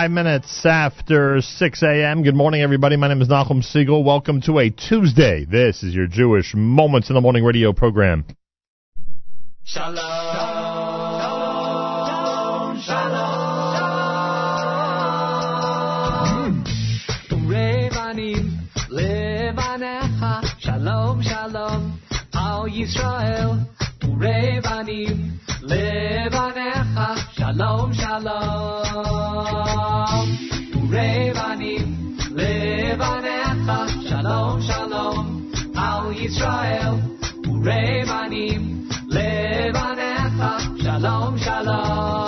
five minutes after 6 a.m. Good morning, everybody. My name is Nachum Segal. Welcome to a Tuesday. This is your Jewish Moments in the Morning radio program. Shalom. Shalom. Shalom. Shalom. Shalom. Shalom. Al Yisrael. Revanim Levanecha Shalom Shalom. Revanim Levanecha Shalom Shalom. Al Yisrael Revanim Levanecha Shalom Shalom.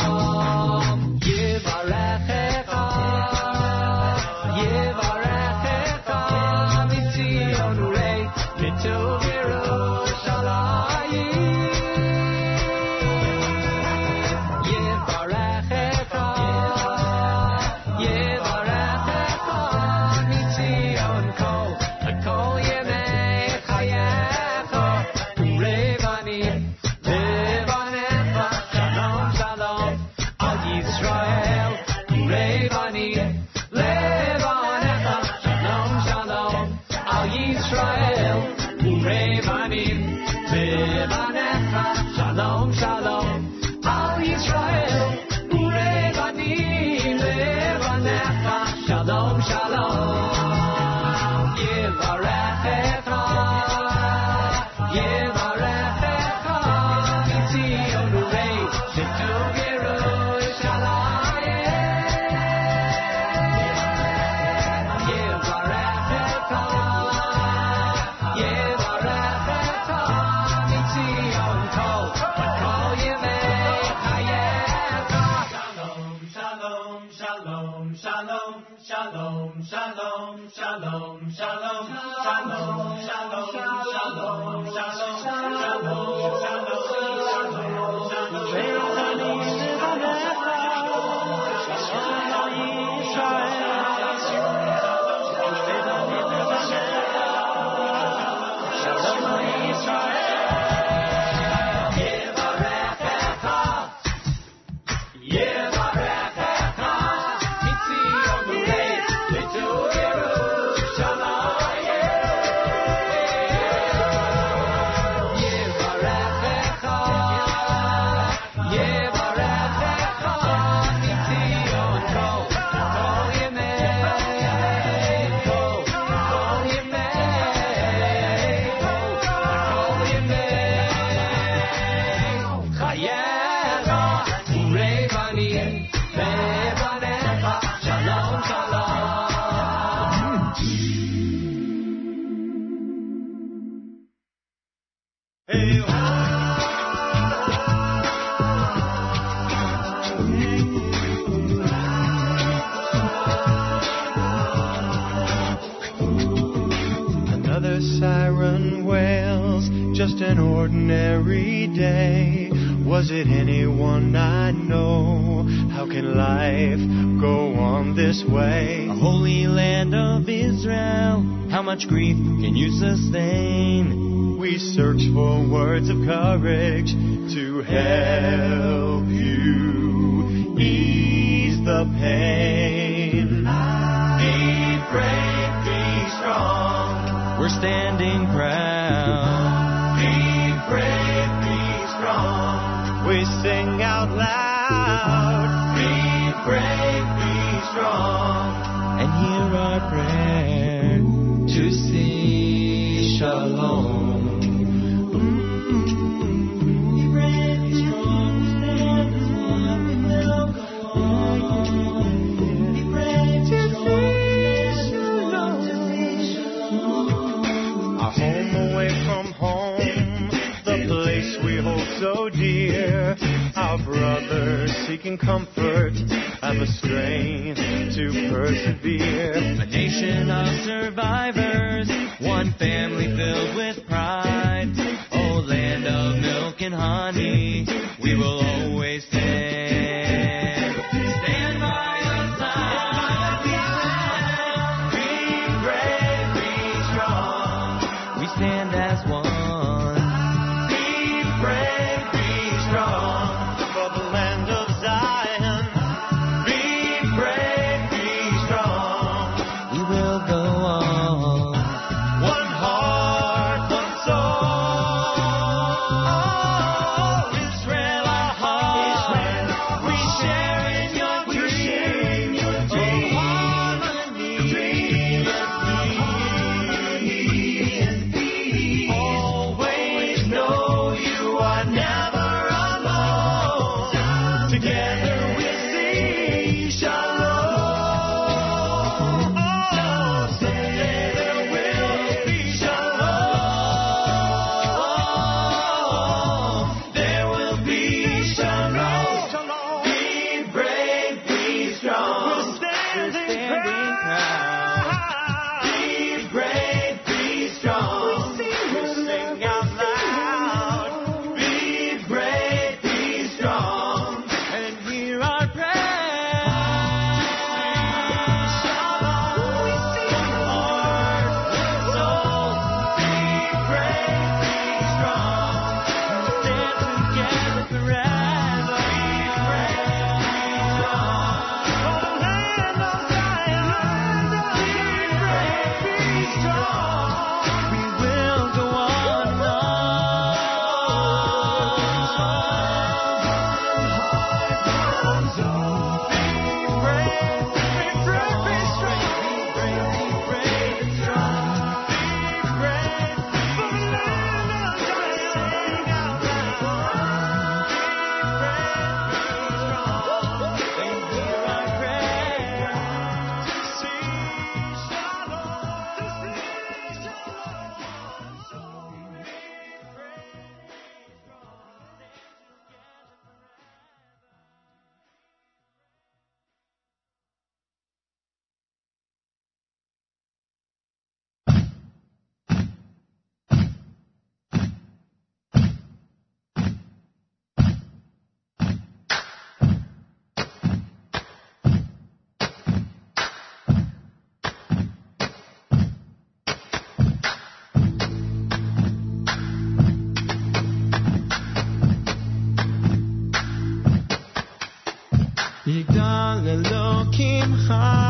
behind.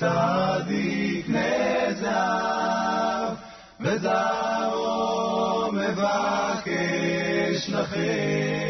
צדיק נזהב, וזרעו מבקש לכם.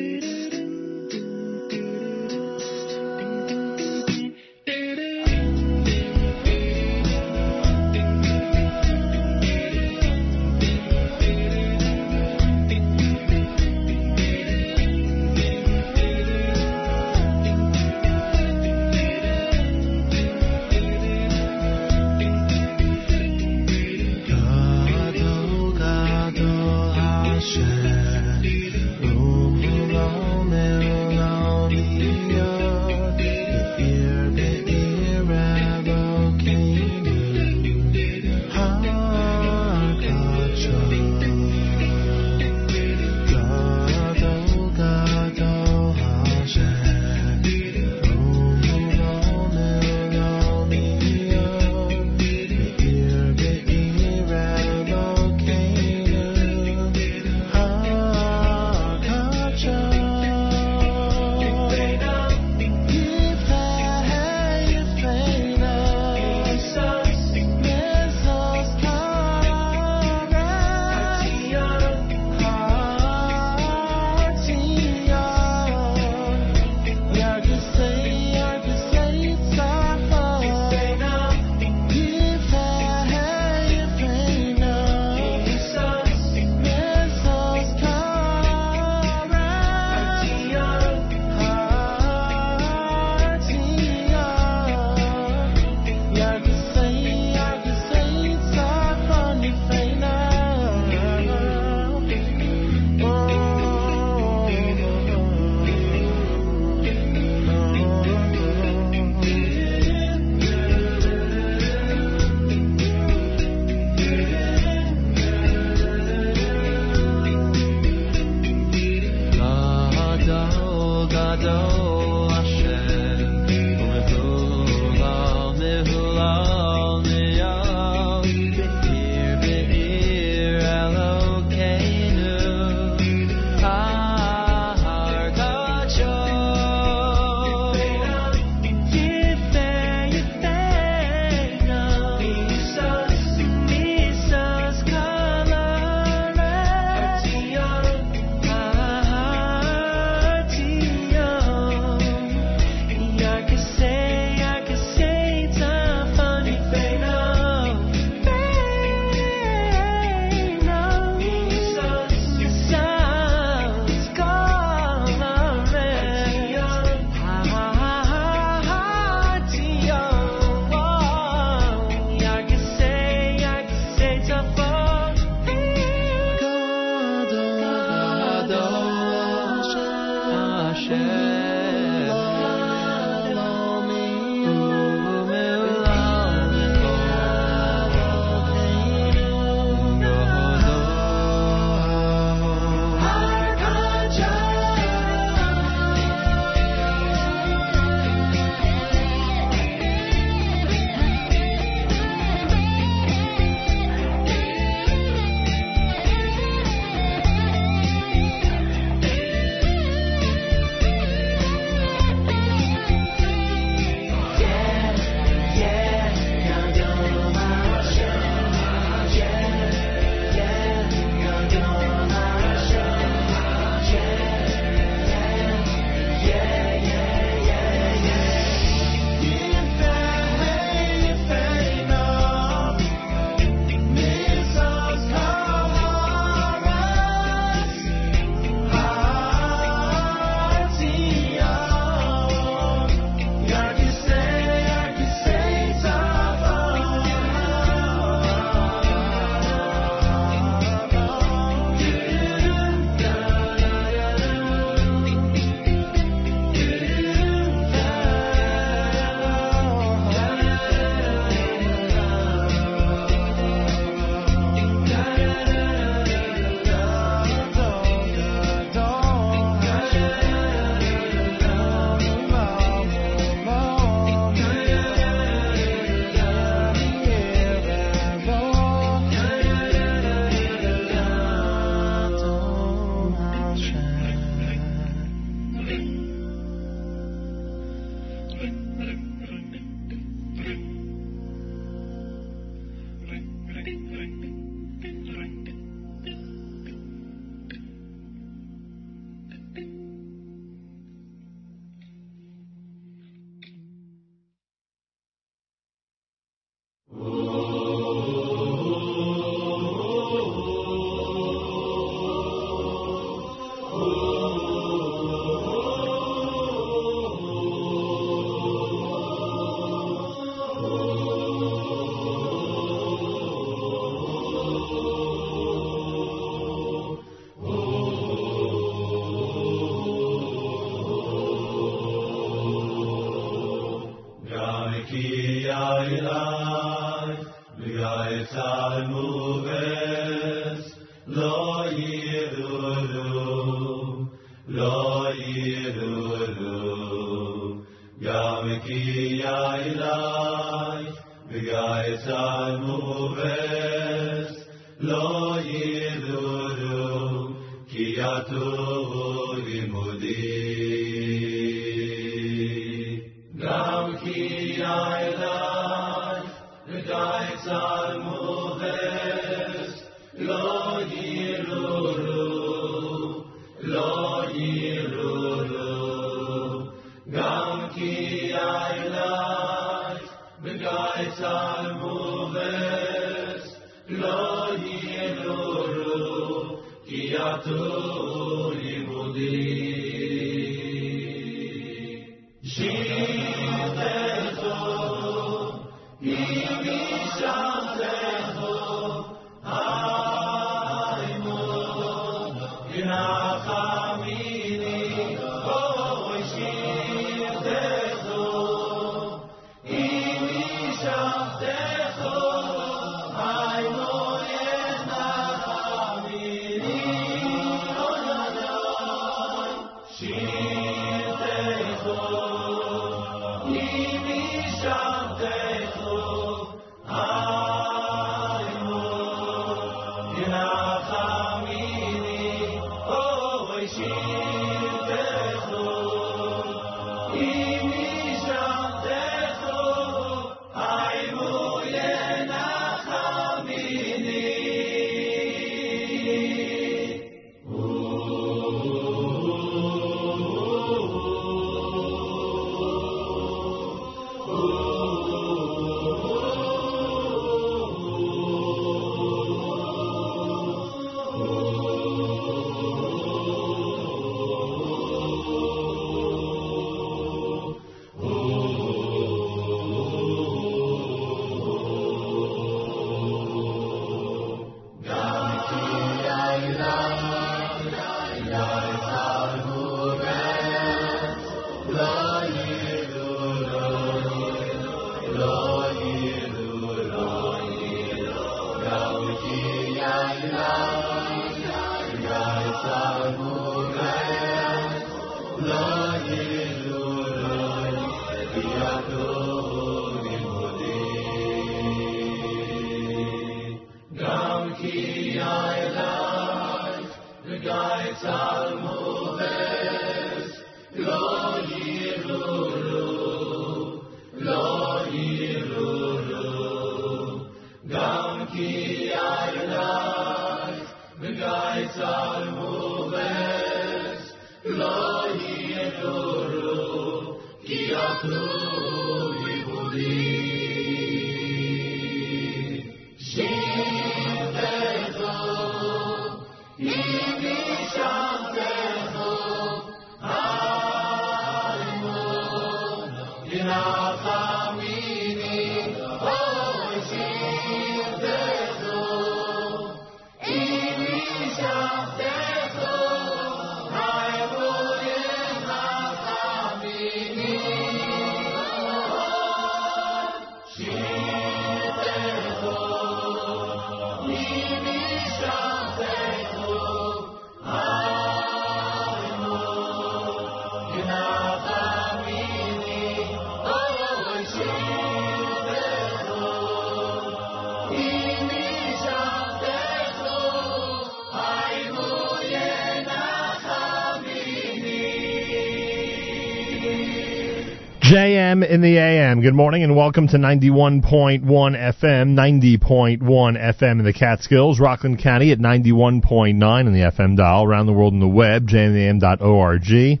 JM in the AM. Good morning and welcome to 91.1 FM, 90.1 FM in the Catskills, Rockland County at 91.9 in the FM dial, around the world on the web, jmam.org.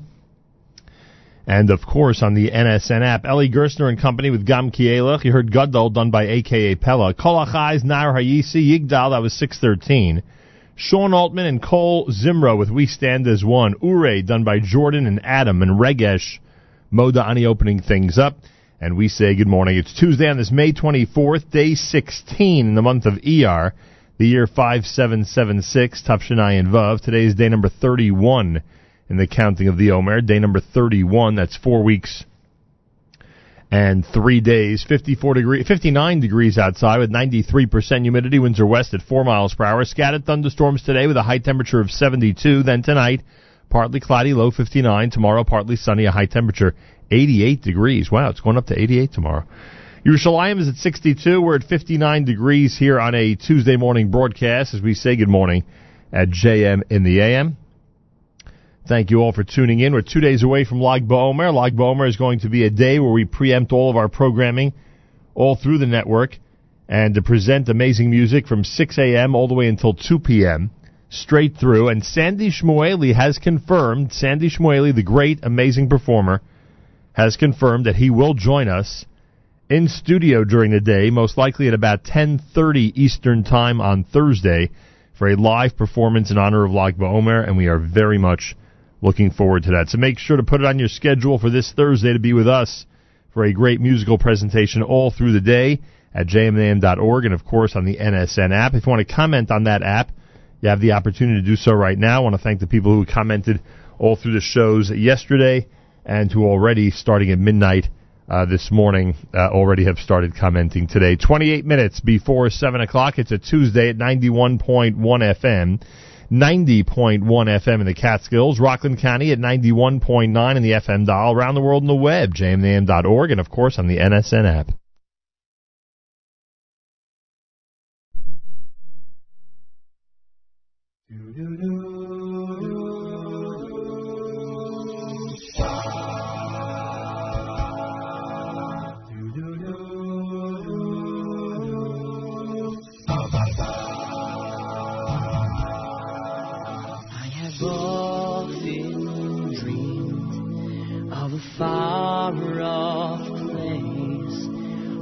And of course on the NSN app, Eli Gerstner and company with Gam Kielach. You heard Gadol done by AKA Pella. Kolachais, Nair Hayisi, Yigdal, that was 613. Sean Altman and Kol Zimra with We Stand as One. Ure done by Jordan and Adam and Regesh. Moda Ani opening things up. And we say good morning. It's Tuesday on this May 24th, day 16 in the month of ER, the year 5776, Tafshanai and Vav. Today is day number 31 in the counting of the Omer. Day number 31, that's four weeks and three days. 54 degree, 59 degrees outside with 93% humidity. Winds are west at 4 miles per hour. Scattered thunderstorms today with a high temperature of 72. Then tonight, partly cloudy, low 59. Tomorrow, partly sunny, a high temperature 88 degrees. Wow, it's going up to 88 tomorrow. Yerushalayim is at 62. We're at 59 degrees here on a Tuesday morning broadcast as we say good morning at JM in the AM. Thank you all for tuning in. We're two days away from Lag BaOmer. Lag BaOmer is going to be a day where we preempt all of our programming all through the network and to present amazing music from 6 a.m. all the way until 2 p.m. straight through. And Sandy Shmueli has confirmed, Sandy Shmueli, the great, amazing performer, has confirmed that he will join us in studio during the day, most likely at about 10:30 Eastern Time on Thursday, for a live performance in honor of Lag BaOmer, and we are very much looking forward to that. So make sure to put it on your schedule for this Thursday to be with us for a great musical presentation all through the day at jmam.org and of course on the NSN app. If you want to comment on that app, you have the opportunity to do so right now. I want to thank the people who commented all through the shows yesterday and who already, starting at midnight uh, this morning, uh, already have started commenting today. 28 minutes before 7 o'clock. It's a Tuesday at 91.1 FM. 90.1 FM in the Catskills, Rockland County at 91.9 in the FM dial, around the world on the web, jmam.org, and of course on the NSN app. I have often dreamed of a far off place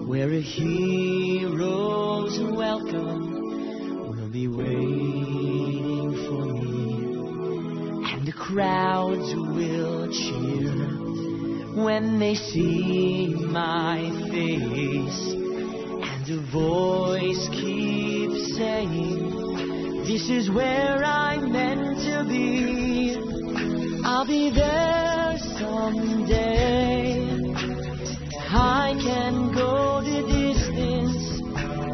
where a hero's welcome will be waiting crowds will cheer when they see my face, and a voice keeps saying. This is where I'm meant to be. I'll be there someday. I can go the distance.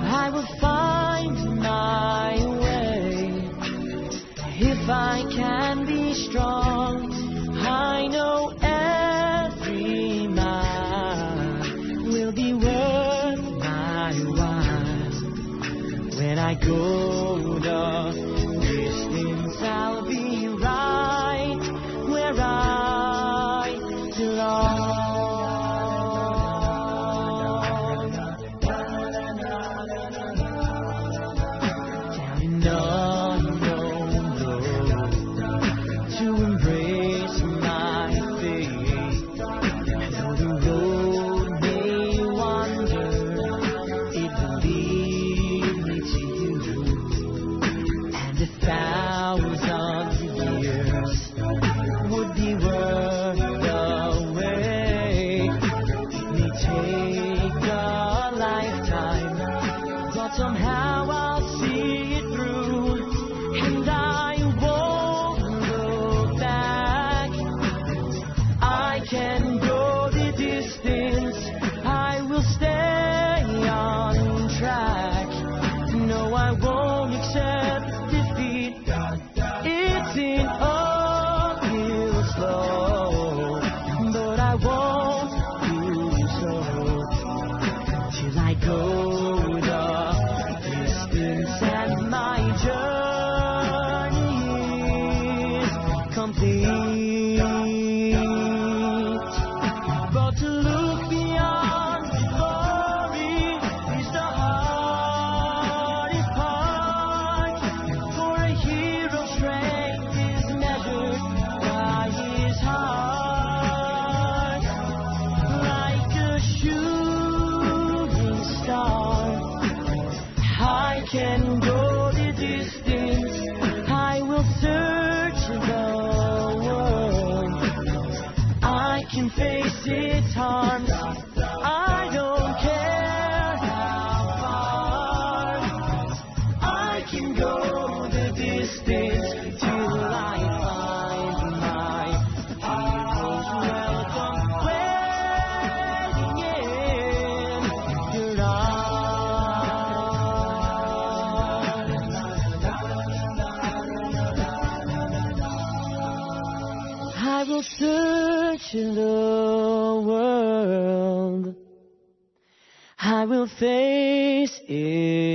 I will find my. If I can be strong, I know every mile will be worth my while. When I go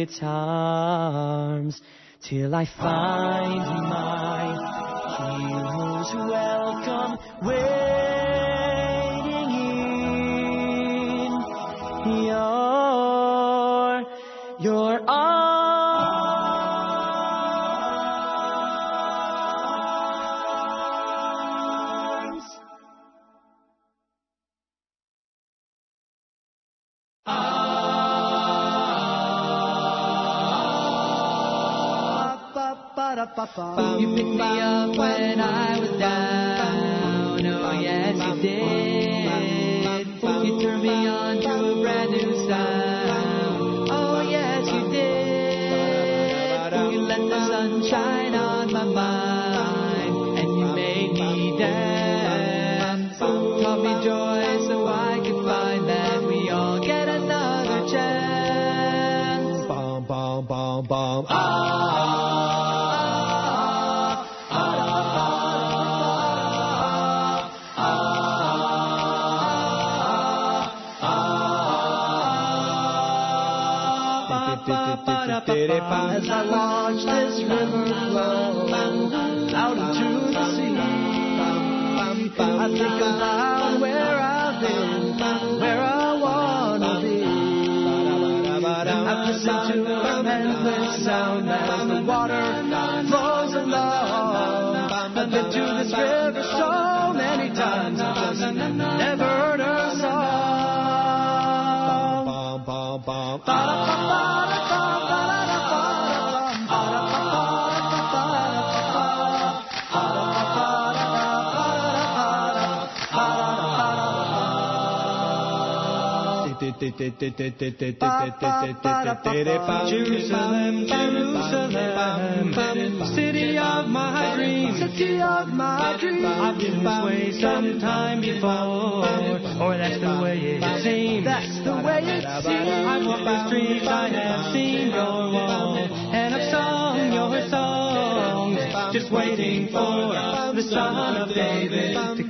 its arms till I find my hero's welcome You picked me up when I think about where I've been, where I wanna be. I've listened to the endless sound as the water flows along. I've been to this river so many times, I just never heard her song. Bum, Jerusalem, Jerusalem, city of my dreams, city of my dreams. I've been this way sometime before, or that's the way it seems. That's the way it seems. I've walked the streets, I have seen your wall, and I've sung your songs, just waiting for the Son of David to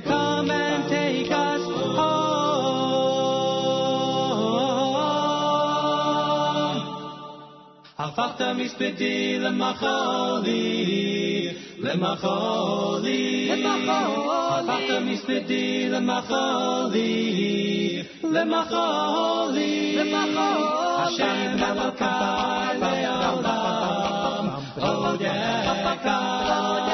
הפכת מספידי למחלי, למחלי. הפכת מספידי למחלי, למחלי. השם מלכי לעולם, עוד יקר.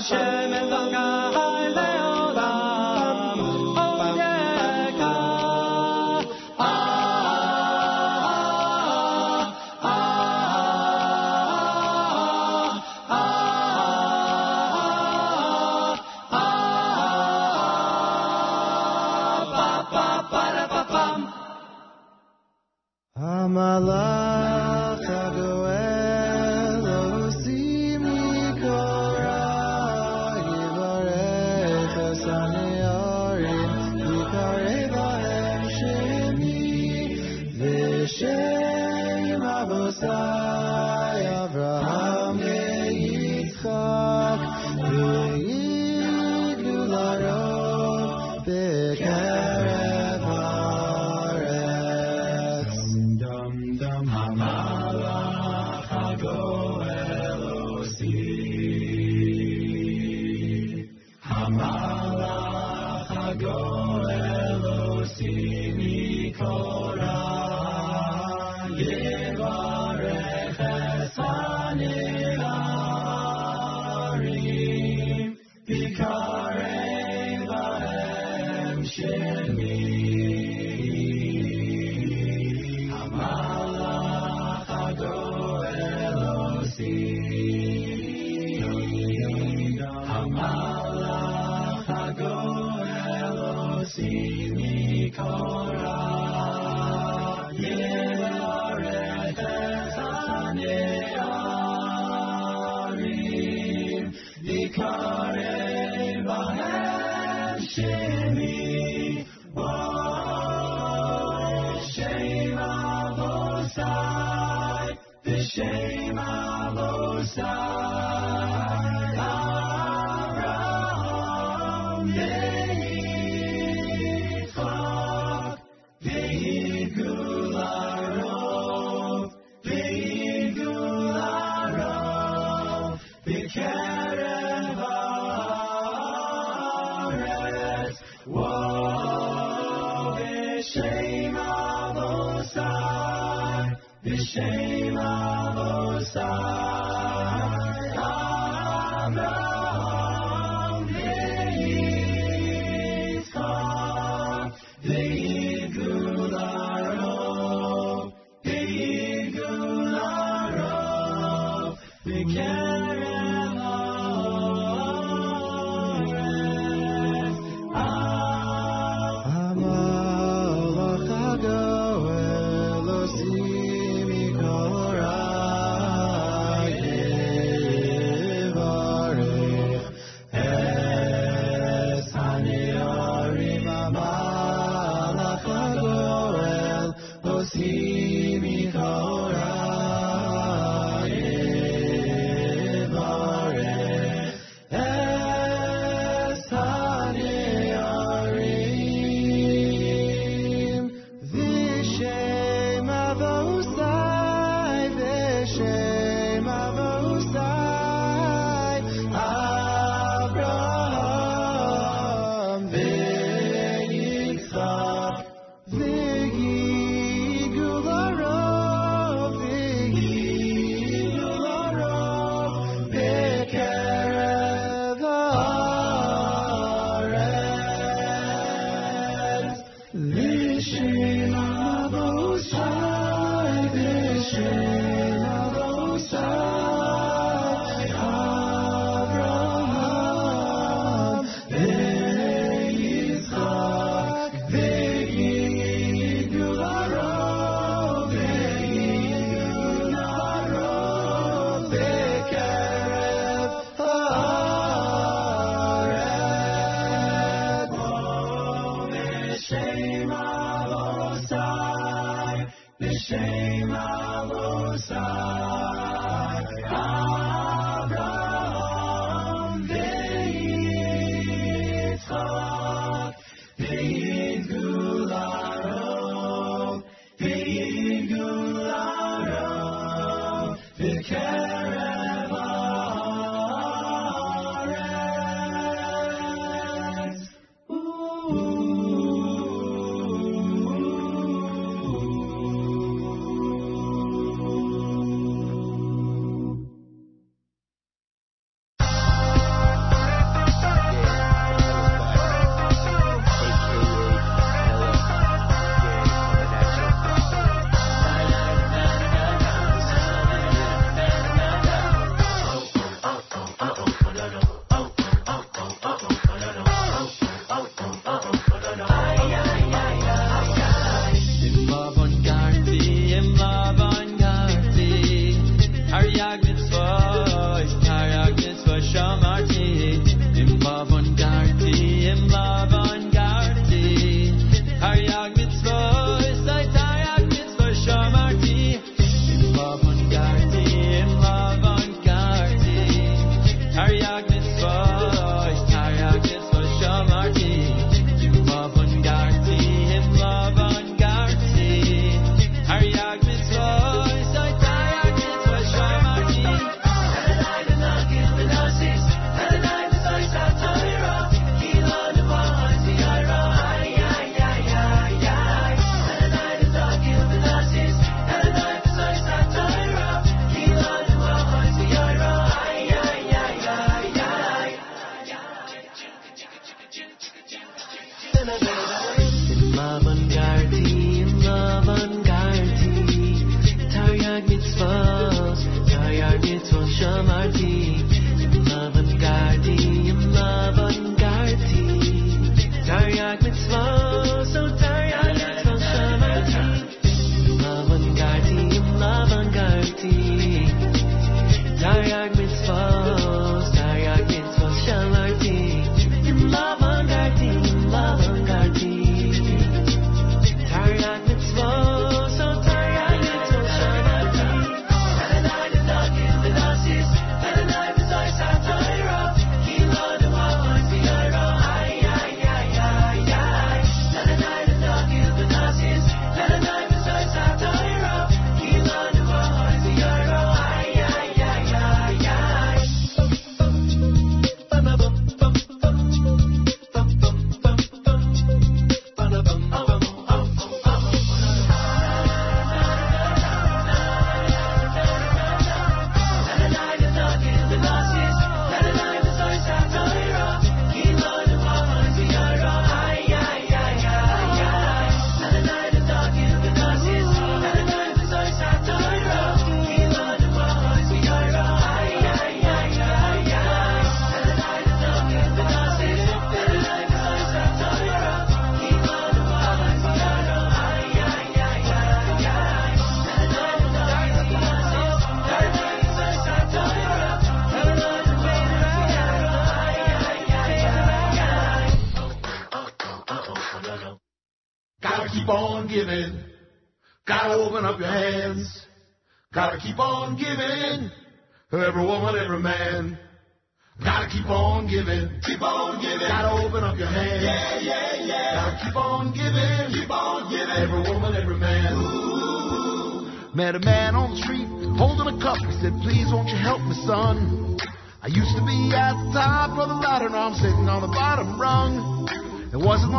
前面的男孩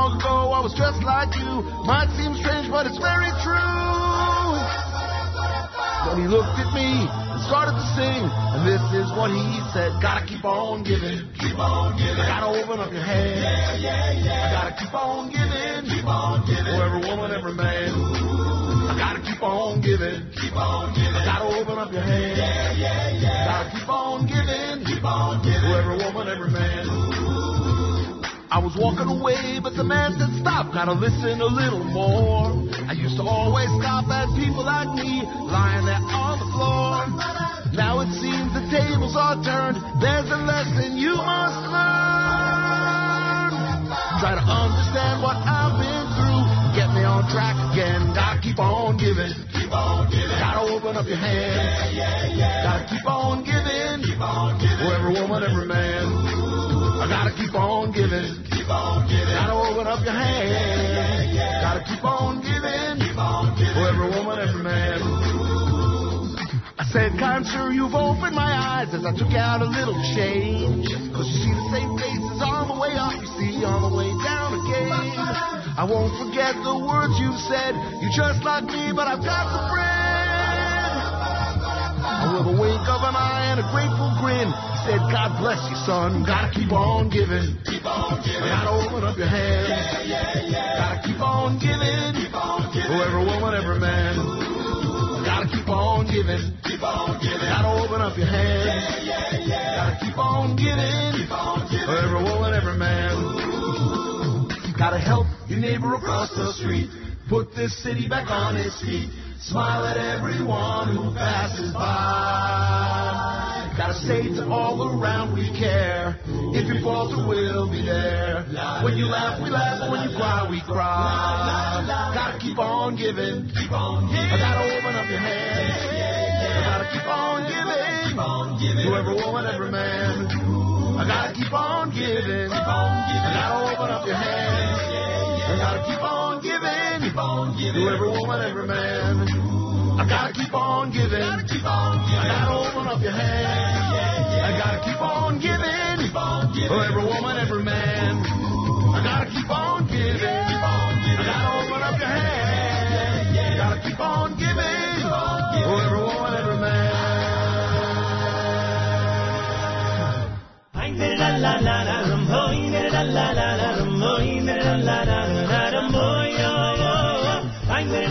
long ago I was just like you. Might seem strange, but it's very true. Then he looked at me and started to sing, and this is what he said: Gotta keep on giving, keep on giving. Gotta open up your hands, yeah, yeah, yeah. Gotta keep on giving, keep on giving. For every woman, every man. I gotta keep on giving, keep on giving. I gotta open up your hands, yeah, yeah, yeah. Gotta keep on giving, keep on giving. For every woman, every man. I was walking away, but the man said, Stop, gotta listen a little more. I used to always scoff at people like me, lying there on the floor. Now it seems the tables are turned, there's a lesson you must learn. Try to understand what I've been through, get me on track again. Gotta keep on giving, keep on giving. Gotta open up your hands, yeah, yeah, yeah. Gotta keep on giving, keep on giving. For every woman, every man. I gotta keep on giving. Keep on giving. Gotta open up your hand. Yeah, yeah, yeah. Gotta keep on giving. Keep on giving. For every woman, every man. I said, kind sir, you've opened my eyes as I took out a little change. Cause you see the same faces on the way up, you see on the way down again. I won't forget the words you've said. You're just like me, but I've got the bread. And with a wink of an eye and a grateful grin, he said, God bless you, son. Gotta keep on giving. Keep on giving. Gotta open up your hands. Yeah, yeah, yeah. Gotta keep on giving. Keep on giving. Every woman, every man. Gotta keep on giving. Keep on giving. Gotta open up your hands. Yeah, yeah, yeah. Gotta keep on giving. Keep on giving. Every woman, every man. Gotta help your neighbor across the street. Put this city back on its feet. Smile at everyone who passes by. Gotta say to all around we care. If you falter, we'll be there. When you laugh, we laugh. When you cry, we cry. Gotta keep on giving. Keep on giving. I gotta open up your hands. I gotta keep on giving. To every woman, every man. I gotta keep on giving. To every woman, every man. I gotta keep on giving. I gotta open up your hands. I gotta keep on giving. To every woman, every man. I gotta keep on giving. I gotta open up your hands. I gotta keep on giving. To every woman, every man.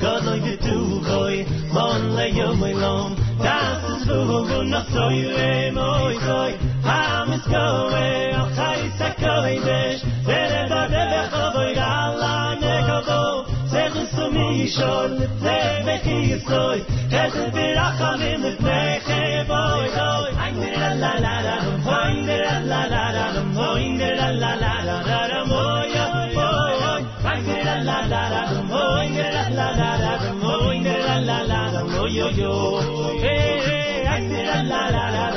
God like the do boy mon le yo my lom Das is vu vu no so you moy boy Ham is go e o khai sa koi besh Dere da de khoy gala ne kodo Zeg su mi shol le be ki soy Ez bir akham in the neche boy boy Ein la la la la boy la la la la boy la la la la la boy boy Ein la la la la yo hey Ein la la la la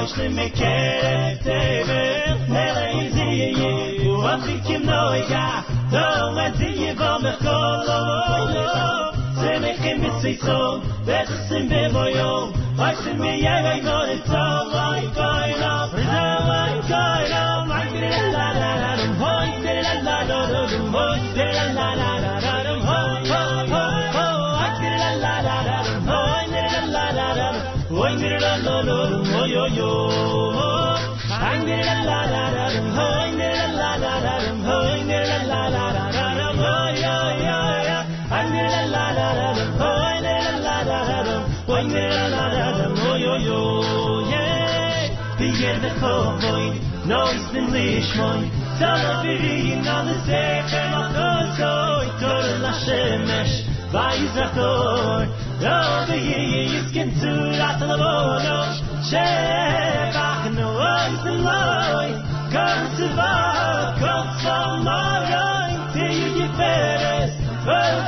Much to me care tebe Hele easy ye What we can know ya No I see you from the colo Se me que me say year the hoy no is the lishmoy Salafirin on the sefer makosoy Tor la shemesh Vayzator Lo the yiskin turat lavonosh Shevach no ois the loy Come to va Kom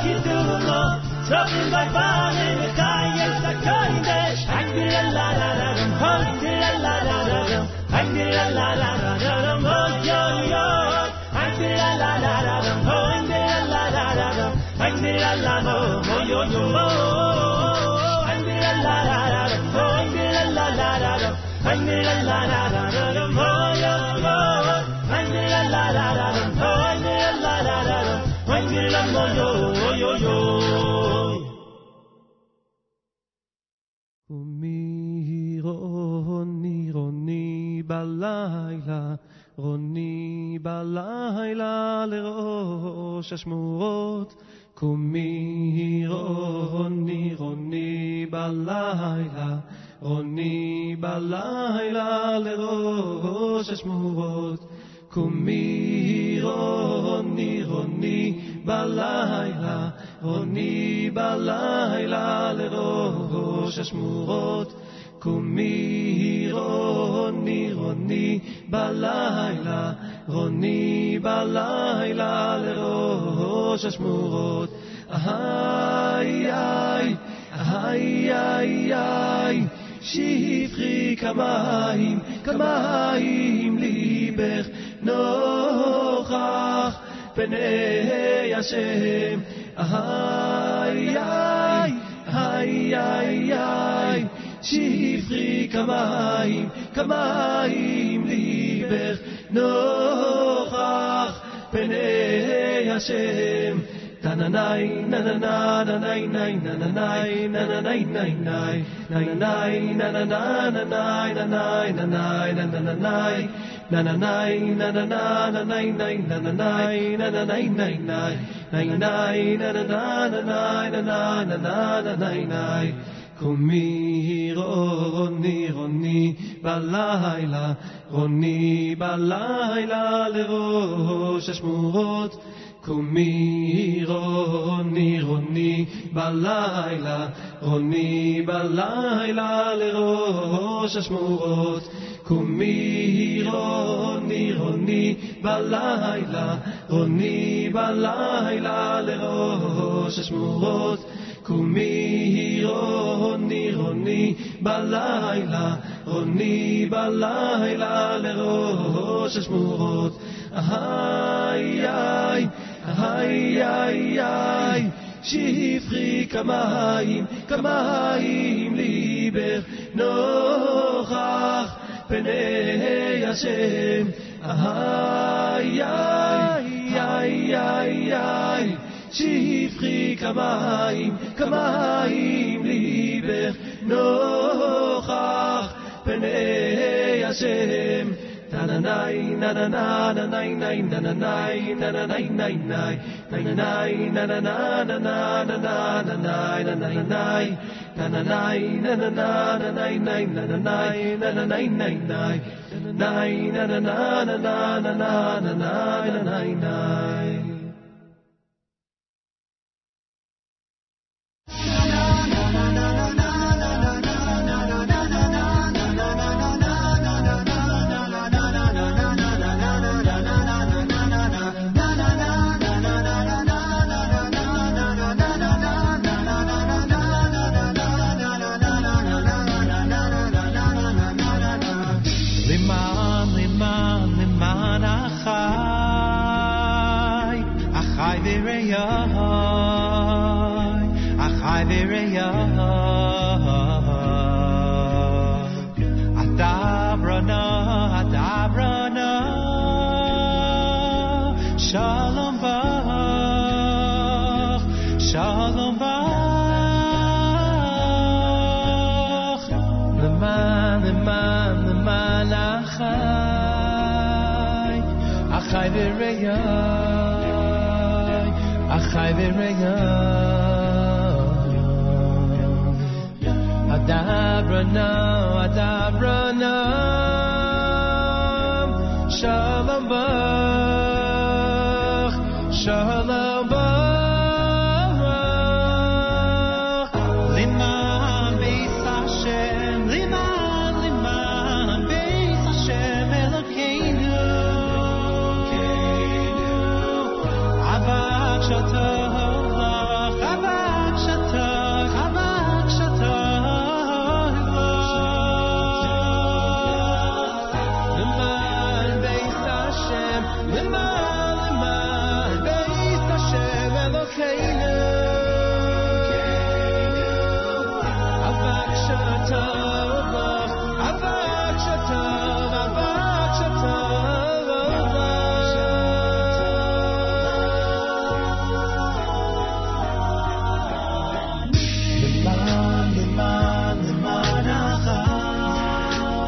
you do mo Something la la la la Dum la la la בלילה, רוני בלילה לראש השמורות. קומי רוני רוני בלילה, רוני בלילה לראש השמורות. קומי רוני רוני בלילה, רוני בלילה לראש השמורות. קומי רוני רוני בלילה, רוני בלילה לראש השמורות. איי איי איי איי איי שפכי כמים כמים ליבך נוכח פני השם איי איי איי איי איי שפכי כמים כמים ליבך נוכח פני השם Tananai, nanana, nanai, nai, nananai, nananai, nai, nai, nananai, nanana, nanai, nanai, nanai, nananai, nananai, nanana, nanai, nai, nananai, nananai, nai, nai, nanai, nanana, nanai, nanai, nanai, nanai, nai. קומי רוני רוני בלילה, רוני בלילה לראש השמורות. קומי רוני רוני בלילה, רוני בלילה לראש השמורות. קומי רוני רוני בלילה, רוני בלילה לראש השמורות. קומי רוני רוני בלילה, רוני בלילה לראש השמורות. איי איי, איי היי היי, שפרי כמים, כמים ליבך נוכח פני השם. איי איי, איי איי, איי שפכי כמים כמים ליבך נוכח פני השם Nananai, Achai v'reyai, achai v'reyai. Adabra now, adabra now.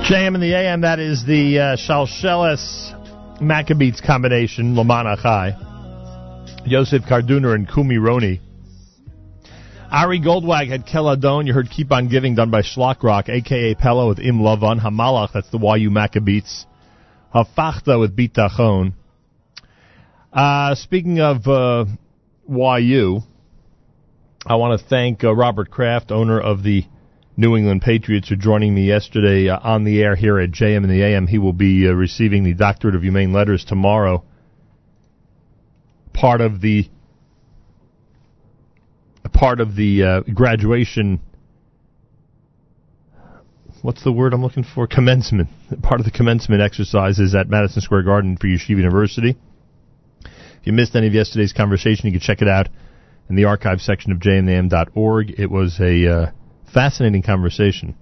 JM in the AM, that is the uh, Shalshelis Maccabeats combination, Laman Achai. Yosef Karduner and Kumi Roni. Ari Goldwag had Keladon. You heard Keep On Giving done by Shlock Rock, a.k.a. Pella with Im Lavan. Hamalach, that's the YU Maccabeats. Hafachta with Bitachon. Uh, speaking of uh, YU, I want to thank uh, Robert Kraft, owner of the New England Patriots, for joining me yesterday uh, on the air here at JM in the AM. He will be uh, receiving the Doctorate of Humane Letters tomorrow. Part of the part of the uh, graduation. What's the word I'm looking for? Commencement. Part of the commencement exercises at Madison Square Garden for Yeshiva University. If you missed any of yesterday's conversation, you can check it out in the archive section of jmam.org. It was a uh, fascinating conversation.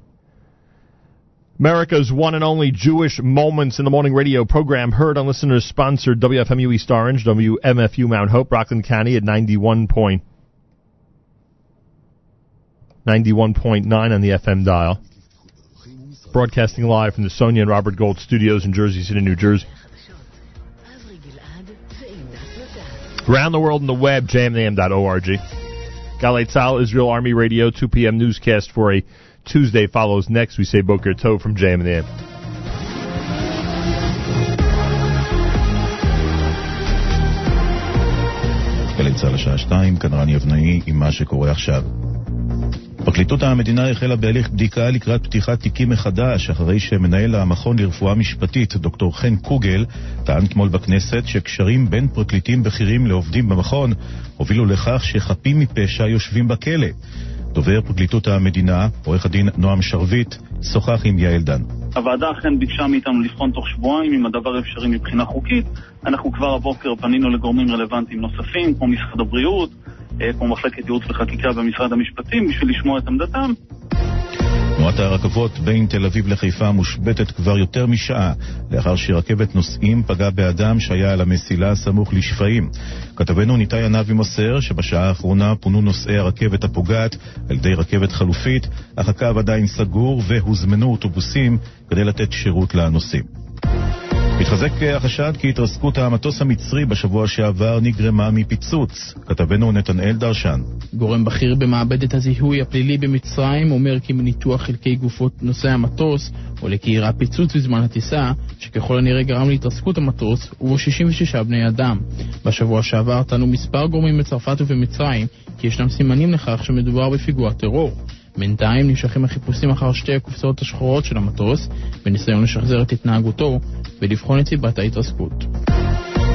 America's one and only Jewish Moments in the Morning radio program heard on listeners sponsored WFMU East Orange, WMFU Mount Hope, Rockland County at 91 point, 91.9 on the FM dial. Broadcasting live from the Sonia and Robert Gold studios in Jersey City, New Jersey. Around the world on the web, jmam.org. Galei Tzahal, Israel Army Radio, 2 p.m. newscast for a Tuesday follows next. We say Boker Tov from Jam and the גלי צה"ל השעה 2, כאן רני אבנאי עם מה שקורה עכשיו. פרקליטות המדינה החלה בהליך בדיקה לקראת פתיחת תיקים מחדש, אחרי שמנהל המכון לרפואה משפטית, דוקטור חן קוגל, טען אתמול בכנסת שקשרים בין פרקליטים בכירים לעובדים במכון הובילו לכך שחפים מפשע יושבים בכלא. דובר פרקליטות המדינה, עורך הדין נועם שרביט, שוחח עם יעל דן. הוועדה אכן ביקשה מאיתנו לבחון תוך שבועיים אם הדבר אפשרי מבחינה חוקית. אנחנו כבר הבוקר פנינו לגורמים רלוונטיים נוספים, כמו משרד הבריאות, אה, כמו מחלקת ייעוץ וחקיקה במשרד המשפטים, בשביל לשמוע את עמדתם. תנועת הרכבות בין תל אביב לחיפה מושבתת כבר יותר משעה, לאחר שרכבת נוסעים פגעה באדם שהיה על המסילה סמוך לשפיים. כתבנו ניתאי ענבי מוסר שבשעה האחרונה פונו נוסעי הרכבת הפוגעת על ידי רכבת חלופית, אך הקו עדיין סגור והוזמנו אוטובוסים כדי לתת שירות לנוסעים. מתחזק החשד כי התרסקות המטוס המצרי בשבוע שעבר נגרמה מפיצוץ. כתבנו נתנאל דרשן. גורם בכיר במעבדת הזיהוי הפלילי במצרים אומר כי מניתוח חלקי גופות נוסעי המטוס עולה כי אירע פיצוץ בזמן הטיסה, שככל הנראה גרם להתרסקות המטוס, ובו 66 בני אדם. בשבוע שעבר טענו מספר גורמים בצרפת ובמצרים כי ישנם סימנים לכך שמדובר בפיגוע טרור. בינתיים נמשכים החיפושים אחר שתי הקופסאות השחורות של המטוס, בניסיון לשחזר את התנהגותו ולבחון את סיבת ההתרסקות.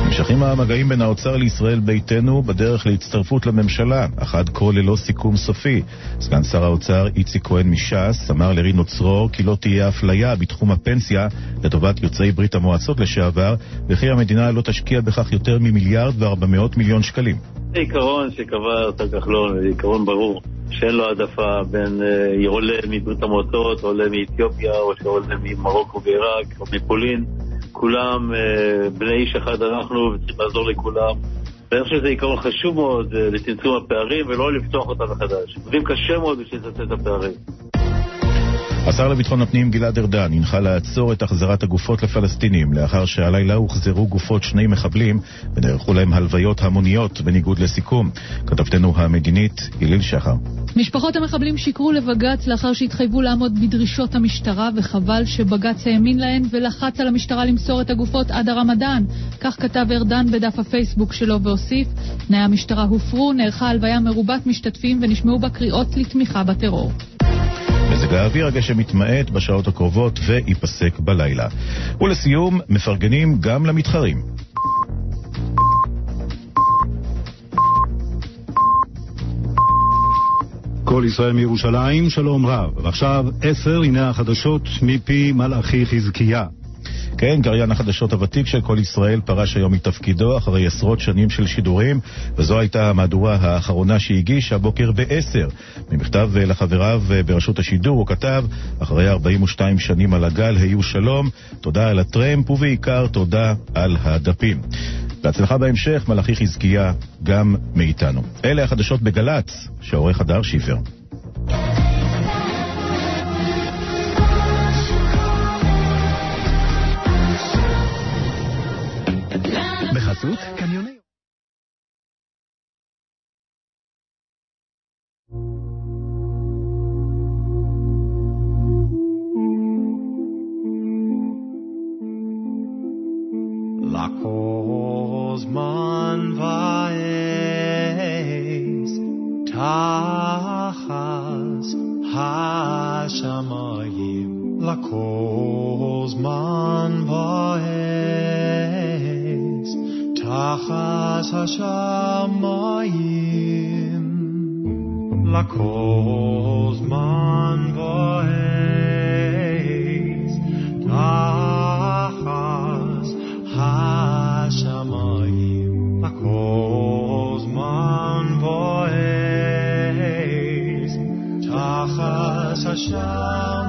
נמשכים המגעים בין האוצר לישראל ביתנו בדרך להצטרפות לממשלה, אך עד כה ללא סיכום סופי. סגן שר האוצר איציק כהן מש"ס אמר לרינו צרור כי לא תהיה אפליה בתחום הפנסיה לטובת יוצאי ברית המועצות לשעבר, וכי המדינה לא תשקיע בכך יותר ממיליארד וארבע מאות מיליון שקלים. זה עיקרון שקבע השר כחלון, זה עיקרון ברור, שאין לו העדפה בין אה, עולה מברית המועצות, עולה מאתיופיה, או שעולה ממרוקו ועיראק, או מפולין. כולם אה, בני איש אחד אנחנו, וצריך לעזור לכולם. ואני חושב שזה עיקרון חשוב מאוד אה, לצמצום הפערים, ולא לפתוח אותם מחדש. עובדים קשה מאוד בשביל לצמצם את הפערים. השר לביטחון הפנים גלעד ארדן הנחה לעצור את החזרת הגופות לפלסטינים לאחר שהלילה הוחזרו גופות שני מחבלים ונערכו להם הלוויות המוניות בניגוד לסיכום. כתבתנו המדינית הלל שחר. משפחות המחבלים שיקרו לבג"ץ לאחר שהתחייבו לעמוד בדרישות המשטרה וחבל שבג"ץ האמין להן ולחץ על המשטרה למסור את הגופות עד הרמדאן. כך כתב ארדן בדף הפייסבוק שלו והוסיף תנאי המשטרה הופרו, נערכה הלוויה מרובת משתתפים ונשמעו בה קריאות לתמיכה בטרור. מזג האוויר הגשם מתמעט בשעות הקרובות וייפסק בלילה. ולסיום, מפרגנים גם למתחרים. כל ישראל מירושלים, שלום רב. ועכשיו עשר, הנה החדשות מפי מלאכי חזקיה. כן, גריין החדשות הוותיק של כל ישראל פרש היום מתפקידו אחרי עשרות שנים של שידורים, וזו הייתה המהדורה האחרונה שהגיש הבוקר בעשר. ממכתב לחבריו ברשות השידור הוא כתב, אחרי 42 שנים על הגל, היו שלום, תודה על הטרמפ ובעיקר תודה על הדפים. בהצלחה בהמשך, מלאכי חזקיה, גם מאיתנו. אלה החדשות בגל"צ, שעורך הדר שיפר. czasów kamioneją. La Cosman Vaes Tahas Hashamayim La Cosman Vaes tachas hashamayim Lakos man vaes tachas hashamayim Lakos man vaes tachas hashamayim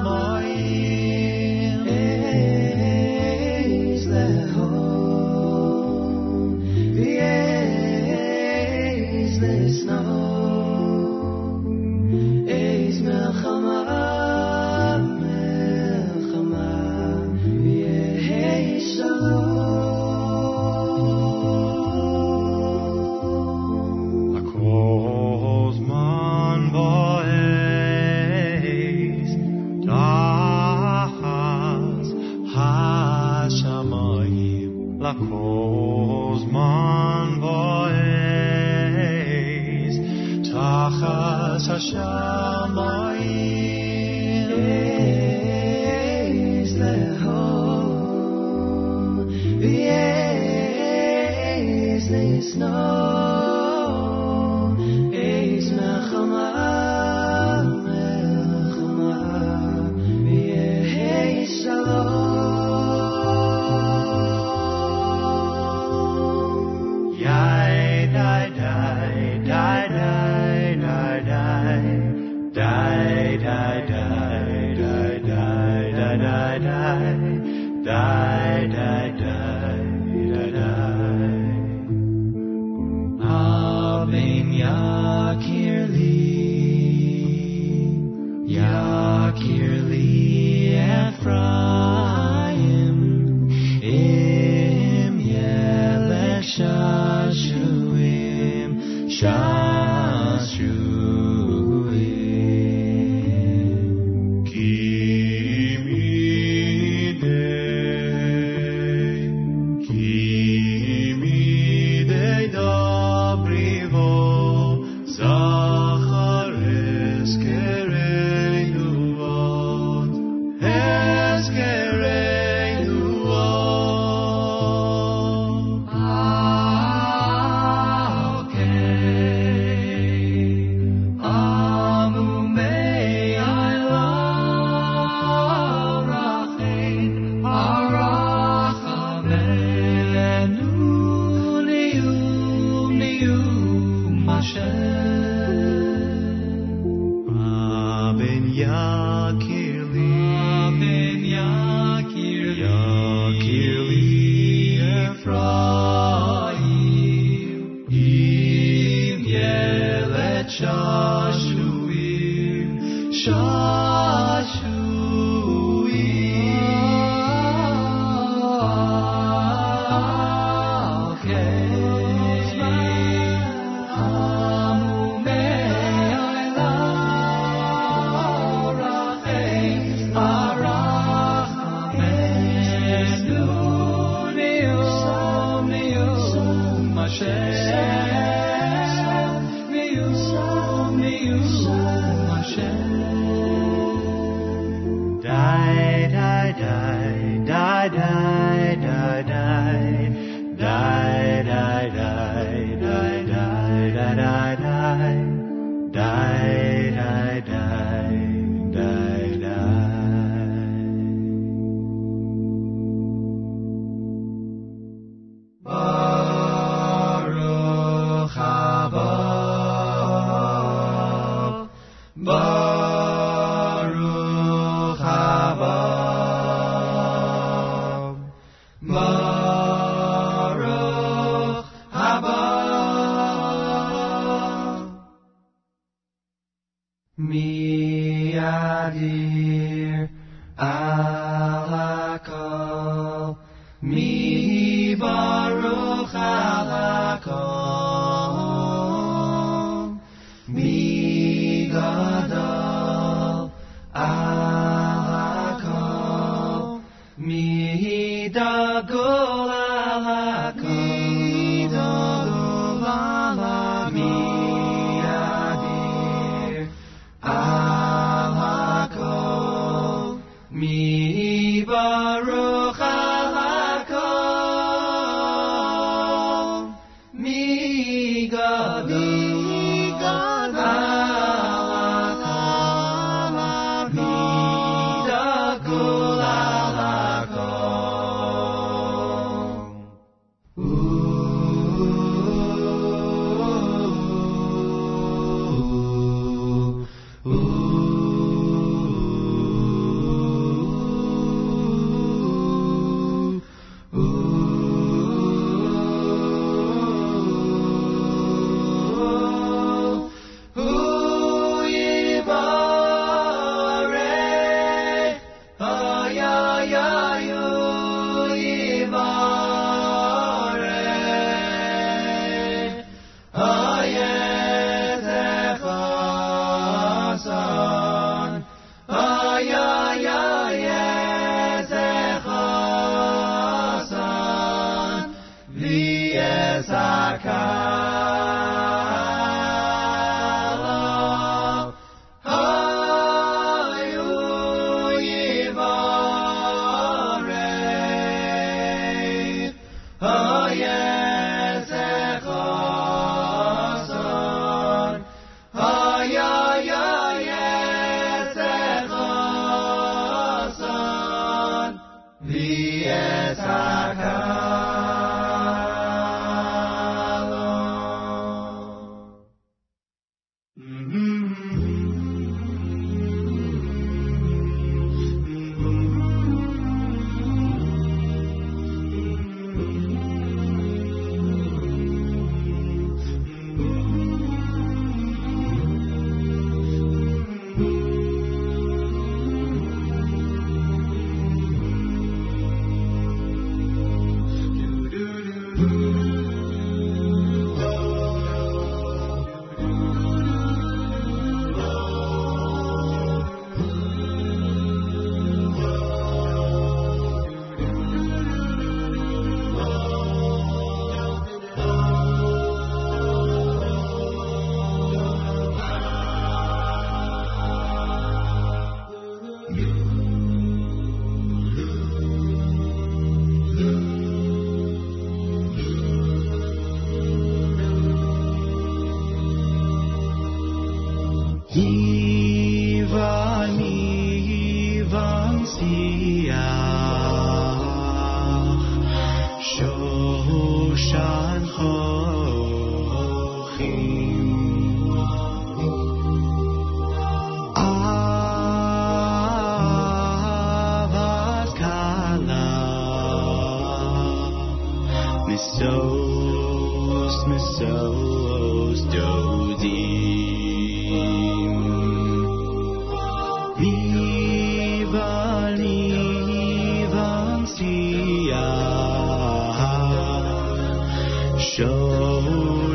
Siach,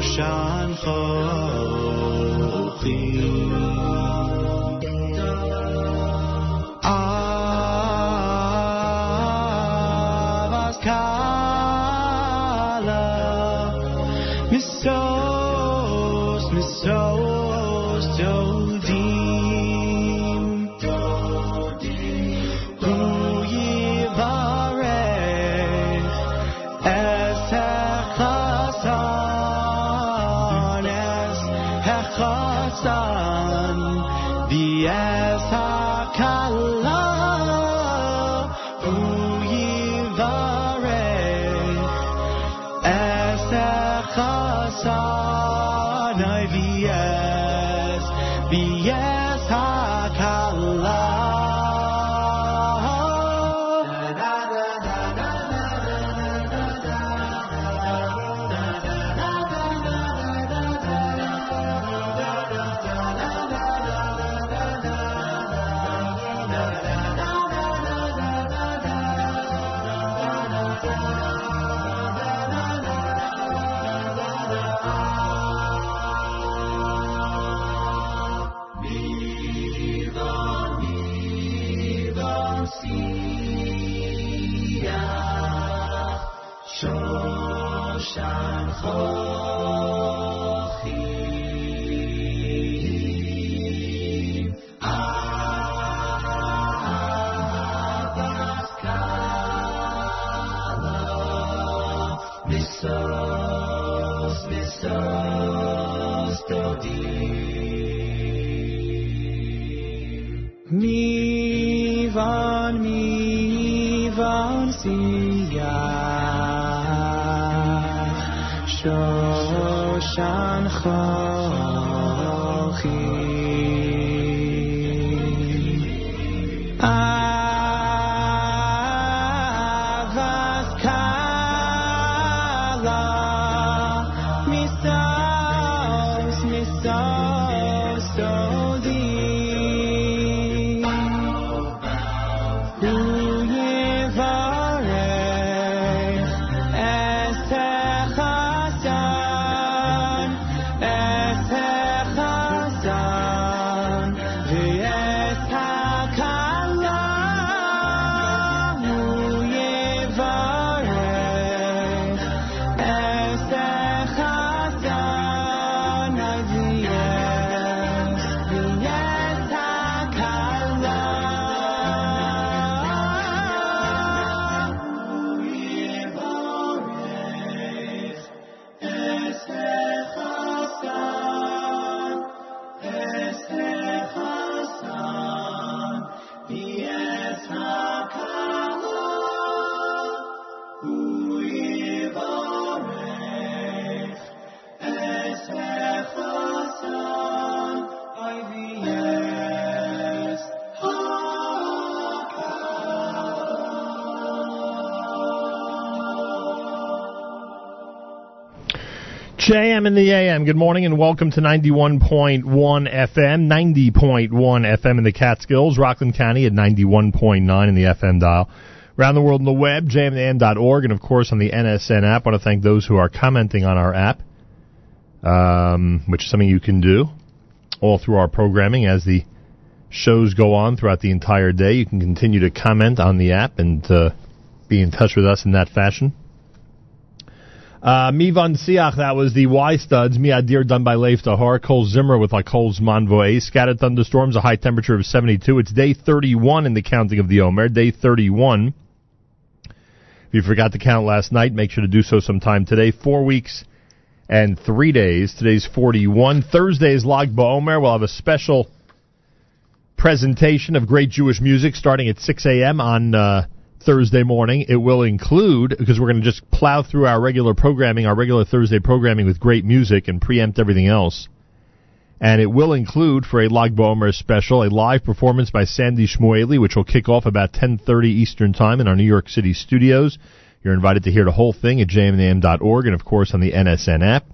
Shoshan JM in the AM. Good morning and welcome to 91.1 FM, 90.1 FM in the Catskills, Rockland County at 91.9 in the FM dial. Around the world on the web, jmam.org, and of course on the NSN app. I want to thank those who are commenting on our app, um, which is something you can do all through our programming as the shows go on throughout the entire day. You can continue to comment on the app and uh, be in touch with us in that fashion. Uh, Mivan Siach, that was the Y studs. Miadir done by Leif Dahar. Kol Zimra with like Cole's Monvoy. Scattered thunderstorms, a high temperature of 72. It's day 31 in the counting of the Omer. Day 31. If you forgot to count last night, make sure to do so sometime today. Four weeks and three days. Today's 41. Thursday is Lag BaOmer. We'll have a special presentation of great Jewish music starting at 6 a.m. on uh, Thursday morning. It will include, because we're going to just plow through our regular programming, our regular Thursday programming with great music and preempt everything else. And it will include, for a Lag BaOmer special, a live performance by Sandy Shmueli, which will kick off about 10.30 Eastern Time in our New York City studios. You're invited to hear the whole thing at jmam.org and, of course, on the NSN app.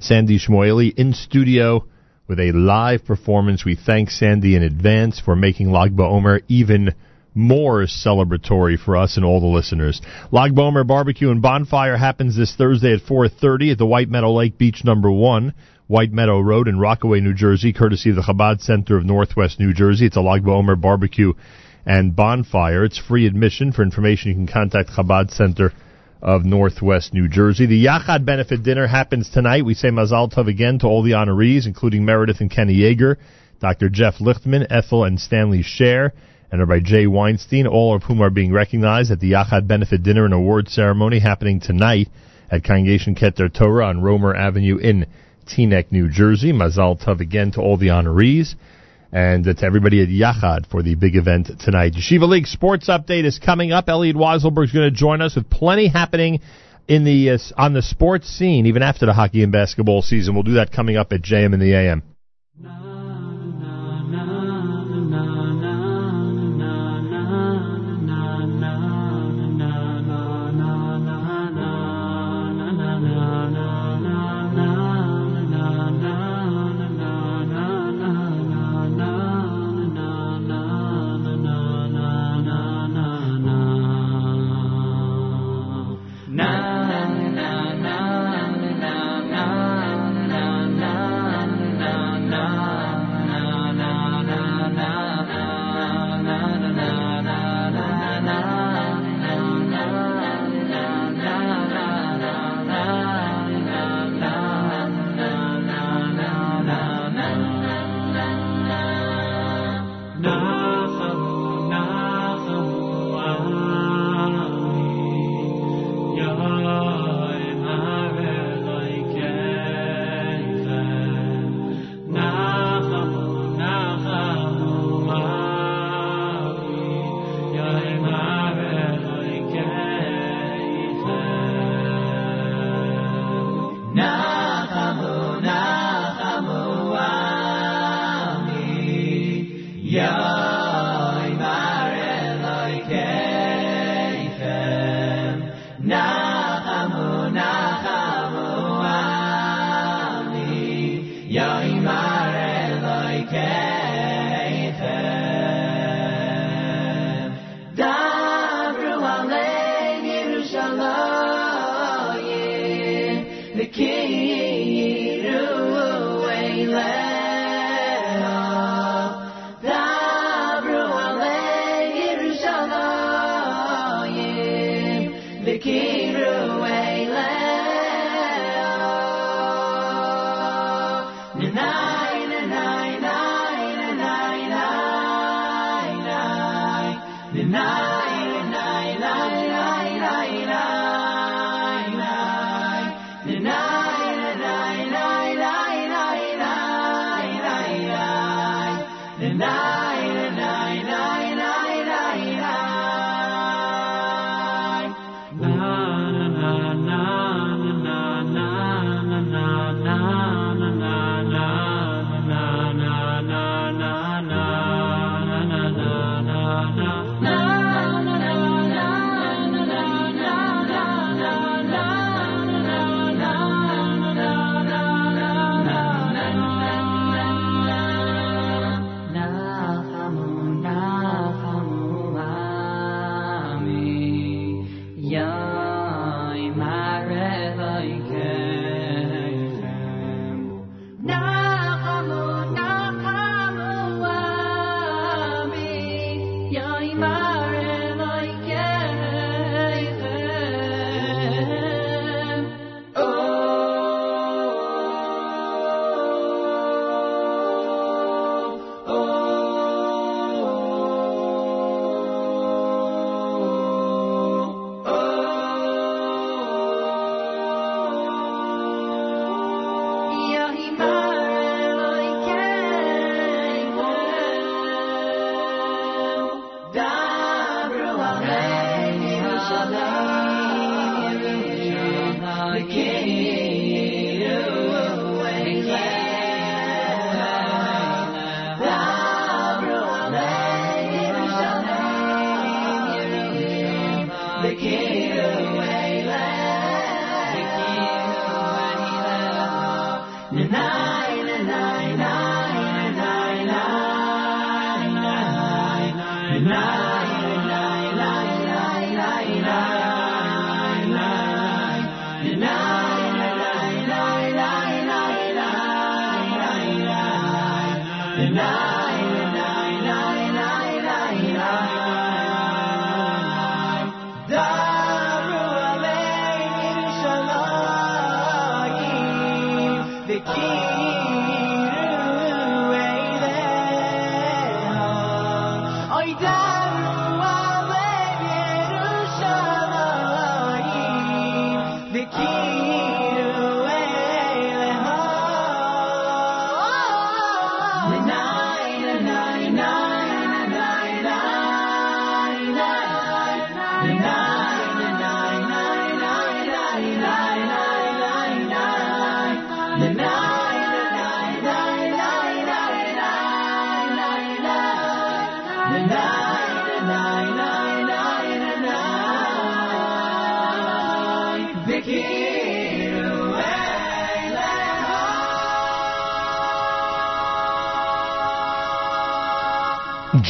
Sandy Shmueli in studio with a live performance. We thank Sandy in advance for making Lag BaOmer even more celebratory for us and all the listeners. Lag BaOmer Barbecue and Bonfire happens this Thursday at 4.30 at the White Meadow Lake Beach number 1, White Meadow Road in Rockaway, New Jersey, courtesy of the Chabad Center of Northwest New Jersey. It's a Lag BaOmer Barbecue and Bonfire. It's free admission. For information, you can contact Chabad Center of Northwest New Jersey. The Yachad benefit dinner happens tonight. We say Mazal Tov again to all the honorees, including Meredith and Kenny Yeager, Dr. Jeff Lichtman, Ethel and Stanley Scher, and Rabbi Jay Weinstein, all of whom are being recognized at the Yachad benefit dinner and award ceremony happening tonight at Congregation Keter Torah on Romer Avenue in Teaneck, New Jersey. Mazal Tov again to all the honorees and to everybody at Yachad for the big event tonight. Yeshiva League Sports Update is coming up. Elliot Weiselberg is going to join us with plenty happening in the uh, on the sports scene, even after the hockey and basketball season. We'll do that coming up at JM in the AM.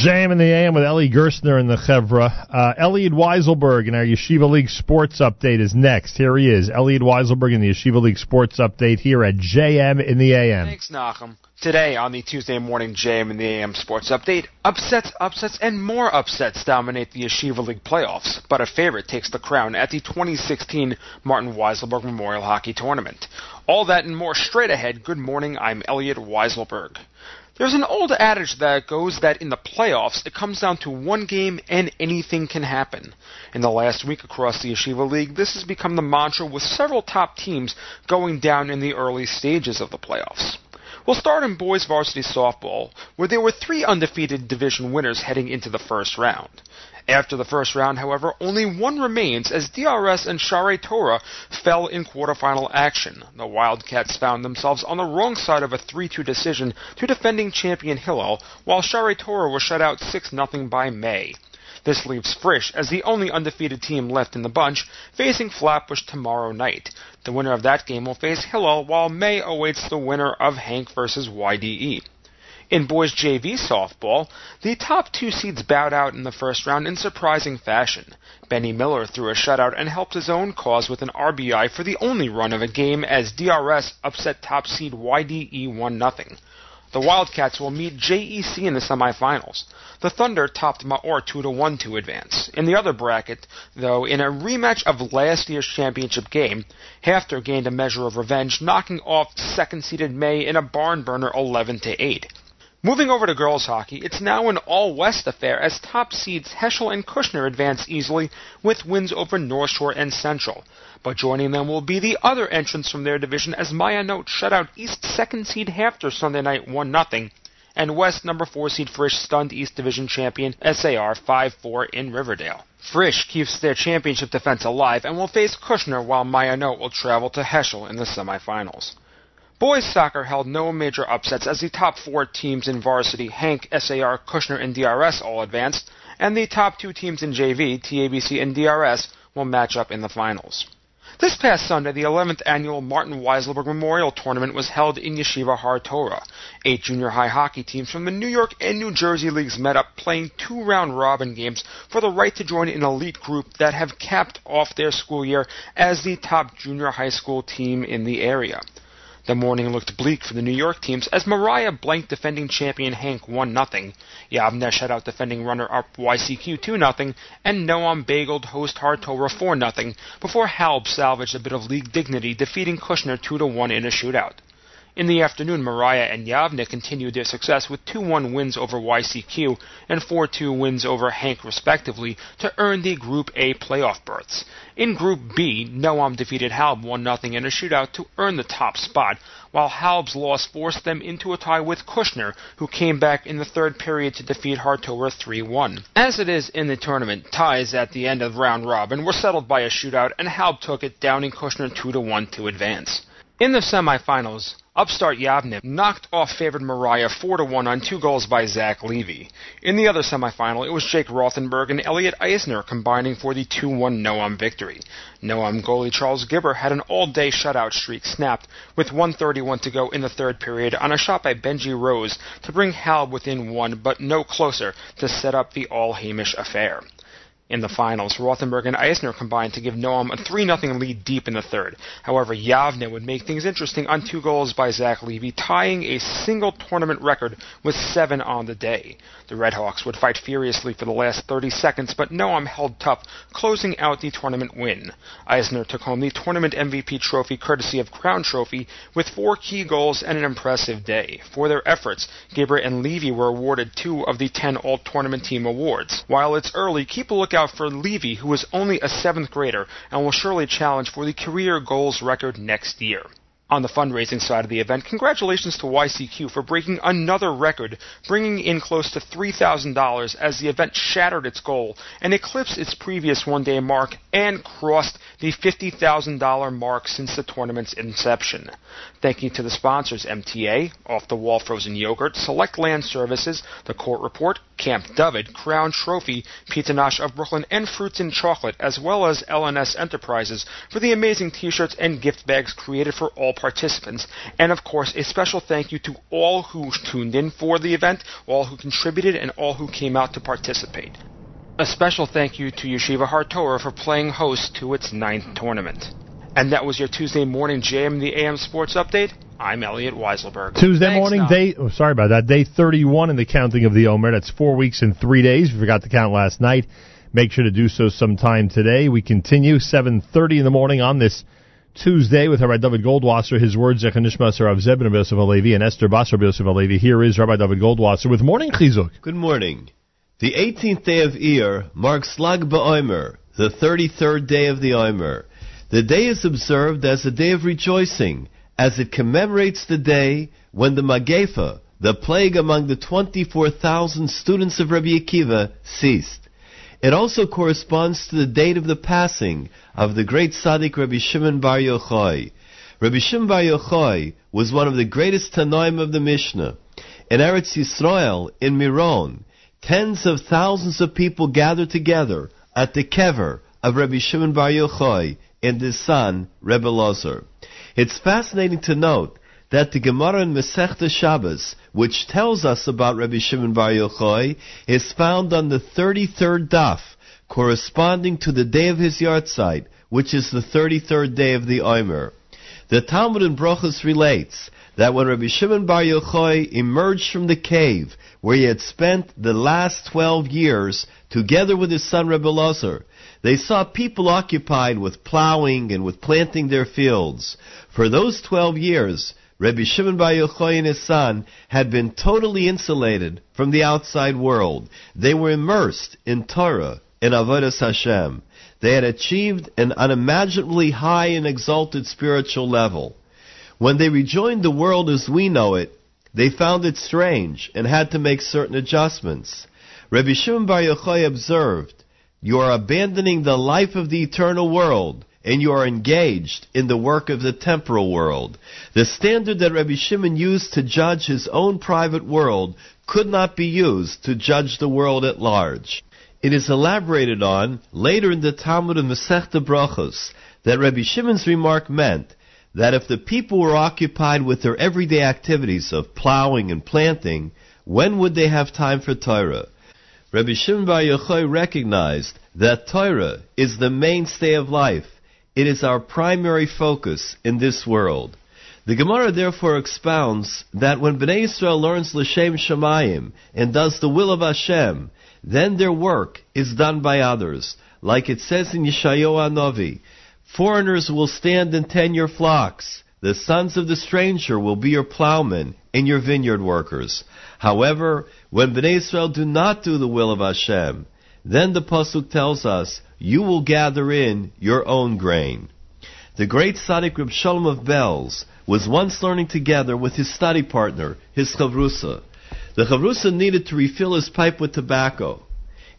JM in the AM with Eli Gerstner in the Chevra. Uh, Elliot Weiselberg in our Yeshiva League Sports Update is next. Here he is, Elliot Weiselberg in the Yeshiva League Sports Update here at JM in the AM. Thanks, Nachum. Today on the Tuesday morning JM in the AM Sports Update, upsets, upsets, and more upsets dominate the Yeshiva League playoffs, but a favorite takes the crown at the 2016 Martin Weiselberg Memorial Hockey Tournament. All that and more straight ahead. Good morning, I'm Elliot Weiselberg. There's an old adage that goes that in the playoffs, it comes down to one game and anything can happen. In the last week across the Yeshiva League, this has become the mantra with several top teams going down in the early stages of the playoffs. We'll start in boys varsity softball, where there were three undefeated division winners heading into the first round. After the first round, however, only one remains as DRS and Shaare Torah fell in quarterfinal action. The Wildcats found themselves on the wrong side of a 3-2 decision to defending champion Hillel, while Shaare Torah was shut out 6-0 by May. This leaves Frisch as the only undefeated team left in the bunch, facing Flatbush tomorrow night. The winner of that game will face Hillel, while May awaits the winner of HANC versus YDE. In boys JV softball, the top two seeds bowed out in the first round in surprising fashion. Benny Miller threw a shutout and helped his own cause with an RBI for the only run of a game as DRS upset top seed YDE 1-0. The Wildcats will meet JEC in the semifinals. The Thunder topped Maor 2 1 to advance. In the other bracket, though, in a rematch of last year's championship game, HAFTR gained a measure of revenge, knocking off second-seeded May in a barn burner 11 8. Moving over to girls hockey, it's now an all-West affair as top seeds Heschel and Kushner advance easily with wins over North Shore and Central. But joining them will be the other entrants from their division as Ma'ayanot shut out East second seed HAFTR Sunday night 1-0, and West number 4 seed Frisch stunned East Division champion SAR 5-4 in Riverdale. Frisch keeps their championship defense alive and will face Kushner while Ma'ayanot will travel to Heschel in the semifinals. Boys soccer held no major upsets as the top four teams in varsity, HANC, SAR, Kushner, and DRS all advanced, and the top two teams in JV, TABC and DRS, will match up in the finals. This past Sunday, the 11th annual Martin Weiselberg Memorial Tournament was held in Yeshiva Har Torah. Eight junior high hockey teams from the New York and New Jersey leagues met up playing two round robin games for the right to join an elite group that have capped off their school year as the top junior high school team in the area. The morning looked bleak for the New York teams as Moriah blanked defending champion HANC 1-0, Yavne shut out defending runner-up YCQ 2-0, and Noam bageled host Har Torah 4-0 before Halb salvaged a bit of league dignity defeating Kushner 2-1 in a shootout. In the afternoon, Moriah and Yavne continued their success with 2-1 wins over YCQ and 4-2 wins over HANC respectively to earn the Group A playoff berths. In Group B, Noam defeated Halb 1-0 in a shootout to earn the top spot, while Halb's loss forced them into a tie with Kushner, who came back in the third period to defeat Har 3-1. As it is in the tournament, ties at the end of round robin were settled by a shootout and Halb took it, downing Kushner 2-1 to advance. In the semifinals, Upstart Yavne knocked off favored Moriah 4 to 1 on two goals by Zach Levy. In the other semifinal, it was Jake Rothenberg and Elliot Eisner combining for the 2 1 Noam victory. Noam goalie Charles Gibber had an all day shutout streak snapped with 131 to go in the third period on a shot by Benji Rose to bring Halb within one but no closer to set up the all Hamish affair. In the finals, Rothenberg and Eisner combined to give Noam a 3 0 lead deep in the third. However, Yavne would make things interesting on two goals by Zach Levy, tying a single tournament record with seven on the day. The Redhawks would fight furiously for the last 30 seconds, but Noam held tough, closing out the tournament win. Eisner took home the tournament MVP trophy courtesy of Crown Trophy with four key goals and an impressive day. For their efforts, Gibber and Levy were awarded two of the 10 All Tournament Team awards. While it's early, keep a lookout for Levy, who is only a seventh grader and will surely challenge for the career goals record next year. On the fundraising side of the event, congratulations to YCQ for breaking another record, bringing in close to $3,000 as the event shattered its goal and eclipsed its previous one day mark and crossed the $50,000 mark since the tournament's inception. Thank you to the sponsors MTA, Off the Wall Frozen Yogurt, Select Land Services, The Court Report, Camp David, Crown Trophy, Pizza Nosh of Brooklyn, and Fruits and Chocolate, as well as LNS Enterprises for the amazing t-shirts and gift bags created for all participants. And of course, a special thank you to all who tuned in for the event, all who contributed, and all who came out to participate. A special thank you to Yeshiva Har Torah for playing host to its ninth tournament. And that was your Tuesday morning JM the AM Sports Update. I'm Elliot Weiselberg. Tuesday Thanks, morning, Don. day. Oh, sorry about that. Day 31 in the counting of the Omer. That's four weeks and three days. We forgot to count last night, make sure to do so sometime today. We continue 7:30 in the morning on this Tuesday with Rabbi David Goldwasser. His words, Zechanishmas of Zebin of Yosef Alevi and Esther Basar of Yosef Alevi. Here is Rabbi David Goldwasser with Morning Chizuk. Good morning. The 18th day of Iyar marks Lag BaOmer, the 33rd day of the Omer. The day is observed as a day of rejoicing, as it commemorates the day when the Magefa, the plague among the 24,000 students of Rabbi Akiva, ceased. It also corresponds to the date of the passing of the great Tzaddik Rabbi Shimon Bar Yochai. Rabbi Shimon Bar Yochai was one of the greatest Tanoim of the Mishnah. In Eretz Yisrael, in Miron, tens of thousands of people gathered together at the kever of Rabbi Shimon Bar Yochai and his son, Rebbe Lozer. It's fascinating to note that the Gemara in Masechta Shabbos, which tells us about Rabbi Shimon Bar Yochai, is found on the 33rd daf, corresponding to the day of his yahrzeit, which is the 33rd day of the Omer. The Talmud in Brochus relates that when Rabbi Shimon Bar Yochai emerged from the cave where he had spent the last 12 years together with his son Rebbe they saw people occupied with plowing and with planting their fields. For those 12 years, Rabbi Shimon Bar Yochai and his son had been totally insulated from the outside world. They were immersed in Torah and Avodas Hashem. They had achieved an unimaginably high and exalted spiritual level. When they rejoined the world as we know it, they found it strange and had to make certain adjustments. Rabbi Shimon Bar Yochai observed, You are abandoning the life of the eternal world and you are engaged in the work of the temporal world. The standard that Rabbi Shimon used to judge his own private world could not be used to judge the world at large. It is elaborated on later in the Talmud of Masechta Brachos that Rabbi Shimon's remark meant that if the people were occupied with their everyday activities of plowing and planting, when would they have time for Torah? Rabbi Shimon Bar Yochai recognized that Torah is the mainstay of life. It is our primary focus in this world. The Gemara therefore expounds that when Bnei Israel learns L'Shem Shamayim and does the will of Hashem, then their work is done by others. Like it says in Yeshayahu Novi, foreigners will stand and tend your flocks. The sons of the stranger will be your plowmen and your vineyard workers. However, when Bnei Israel do not do the will of Hashem, then the Pasuk tells us, you will gather in your own grain. The great Tzaddik Reb Shalom of Belz was once learning together with his study partner, his Chavrusa. The Chavrusa needed to refill his pipe with tobacco.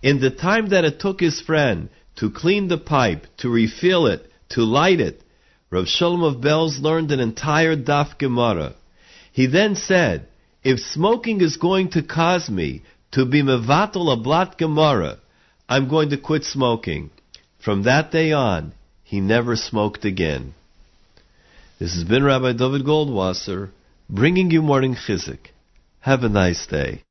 In the time that it took his friend to clean the pipe, to refill it, to light it, Reb Shalom of Belz learned an entire Daf Gemara. He then said, if smoking is going to cause me to be mevatel a blot Gemara, I'm going to quit smoking. From that day on, he never smoked again. This has been Rabbi David Goldwasser, bringing you morning Chizuk. Have a nice day.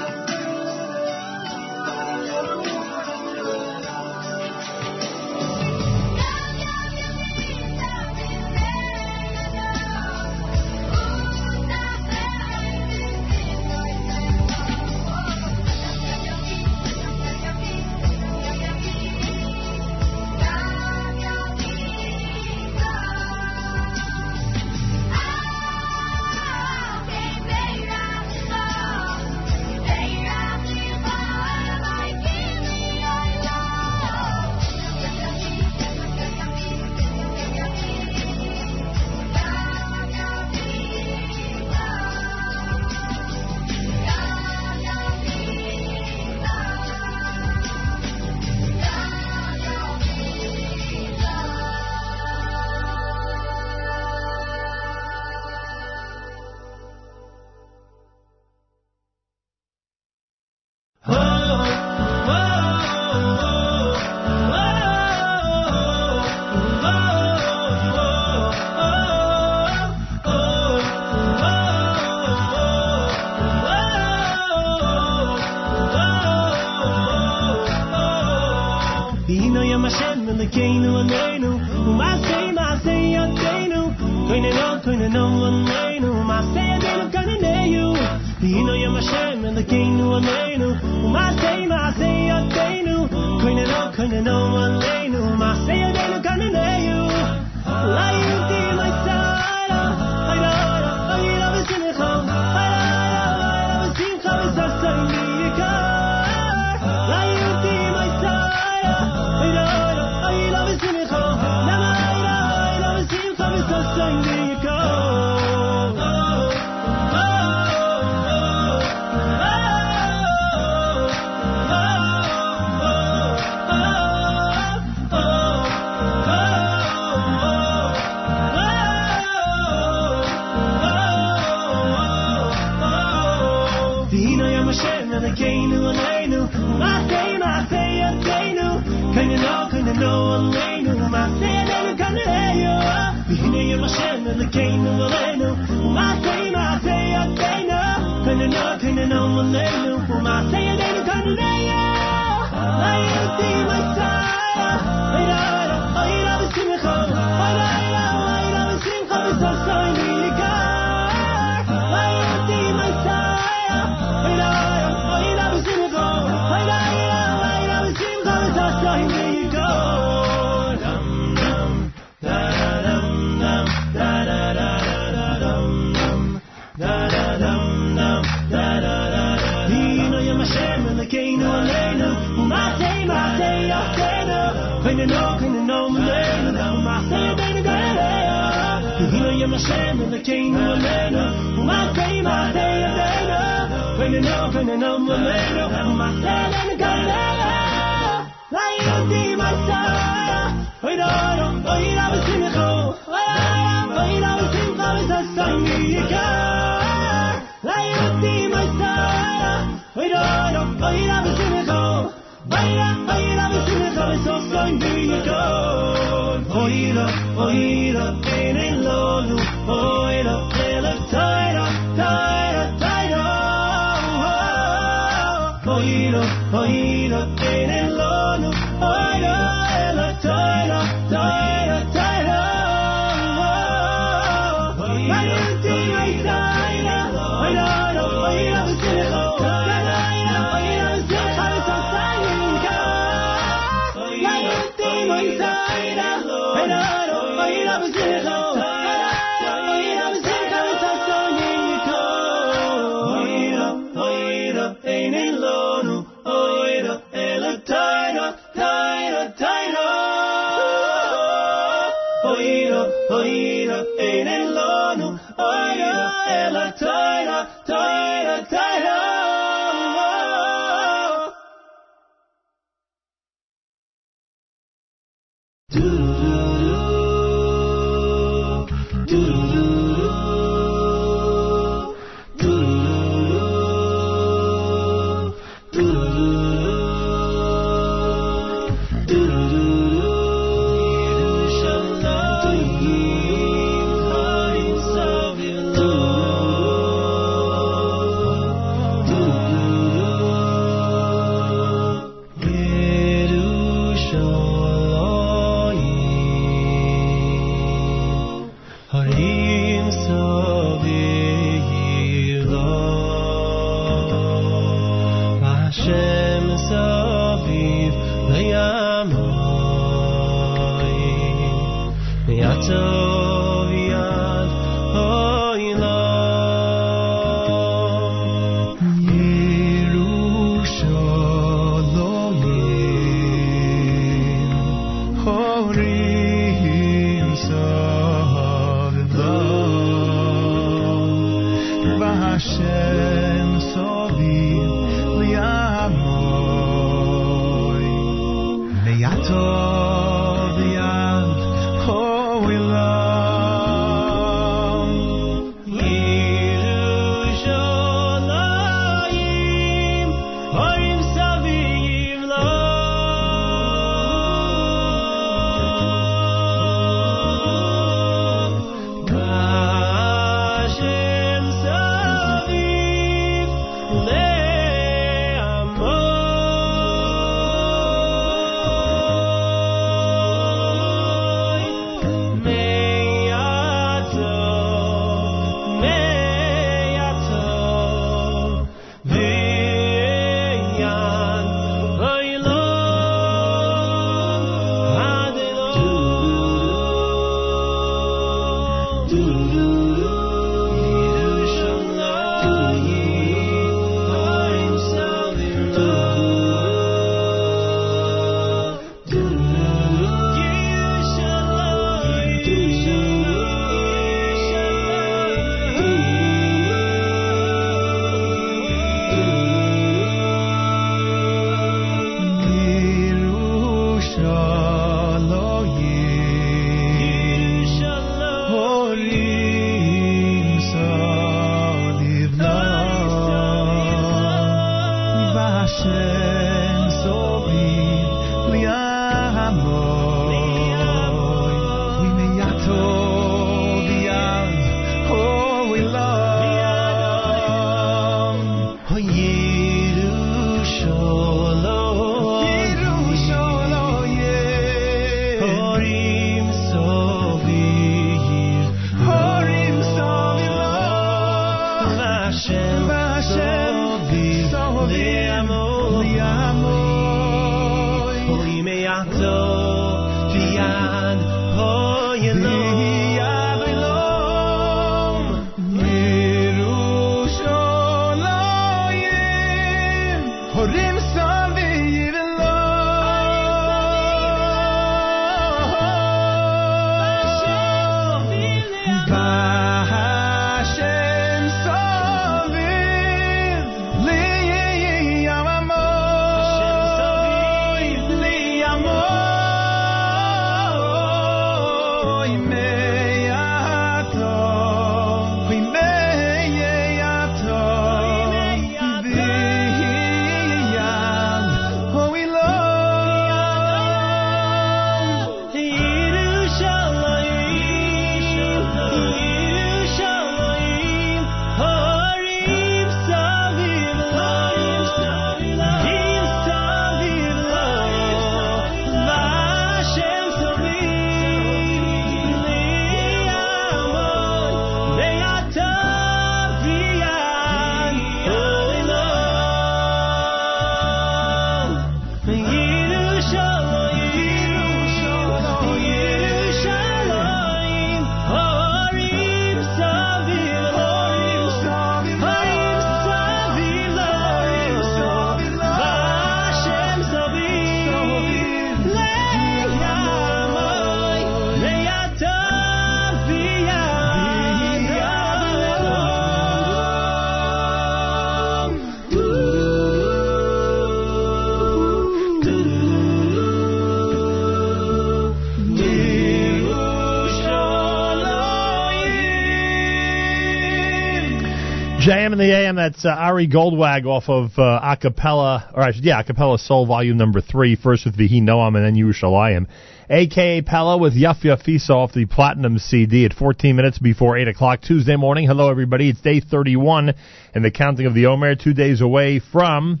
In the AM, that's uh, Ari Goldwag off of uh, Acapella, or yeah, Acapella Soul Volume Number 3, first with Vihi Noam and then Yerushalayim. AKA Pella with Yaf Yafisa off the Platinum CD at 14 minutes before 8 o'clock Tuesday morning. Hello, everybody. It's day 31 in the counting of the Omer, two days away from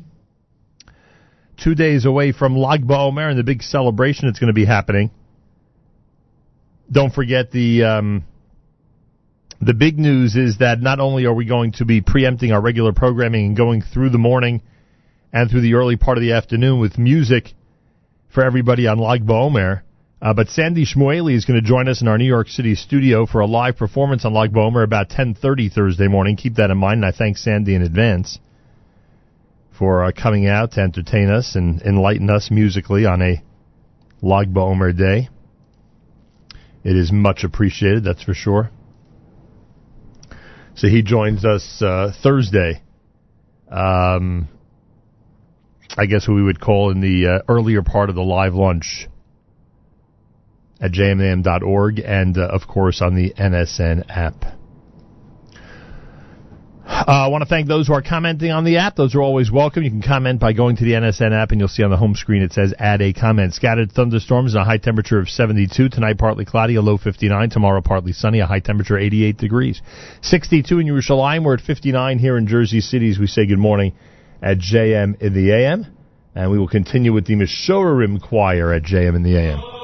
two days away from Lag BaOmer and the big celebration that's going to be happening. Don't forget the um, the big news is that not only are we going to be preempting our regular programming and going through the morning and through the early part of the afternoon with music for everybody on Lag BaOmer, uh, but Sandy Shmuely is going to join us in our New York City studio for a live performance on Lag BaOmer about 10:30 Thursday morning. Keep that in mind, and I thank Sandy in advance for uh, coming out to entertain us and enlighten us musically on a Lag BaOmer day. It is much appreciated, that's for sure. So he joins us uh, Thursday. Um, I guess what we would call in the uh, earlier part of the live lunch at jmam.org and, uh, of course, on the NSN app. Uh, I want to thank those who are commenting on the app. Those are always welcome. You can comment by going to the NSN app, and you'll see on the home screen it says add a comment. Scattered thunderstorms and a high temperature of 72. Tonight, partly cloudy, a low 59. Tomorrow, partly sunny, a high temperature 88 degrees. 62 in Yerushalayim. We're at 59 here in Jersey City as we say good morning at JM in the AM. And we will continue with the Meshorerim Choir at JM in the AM.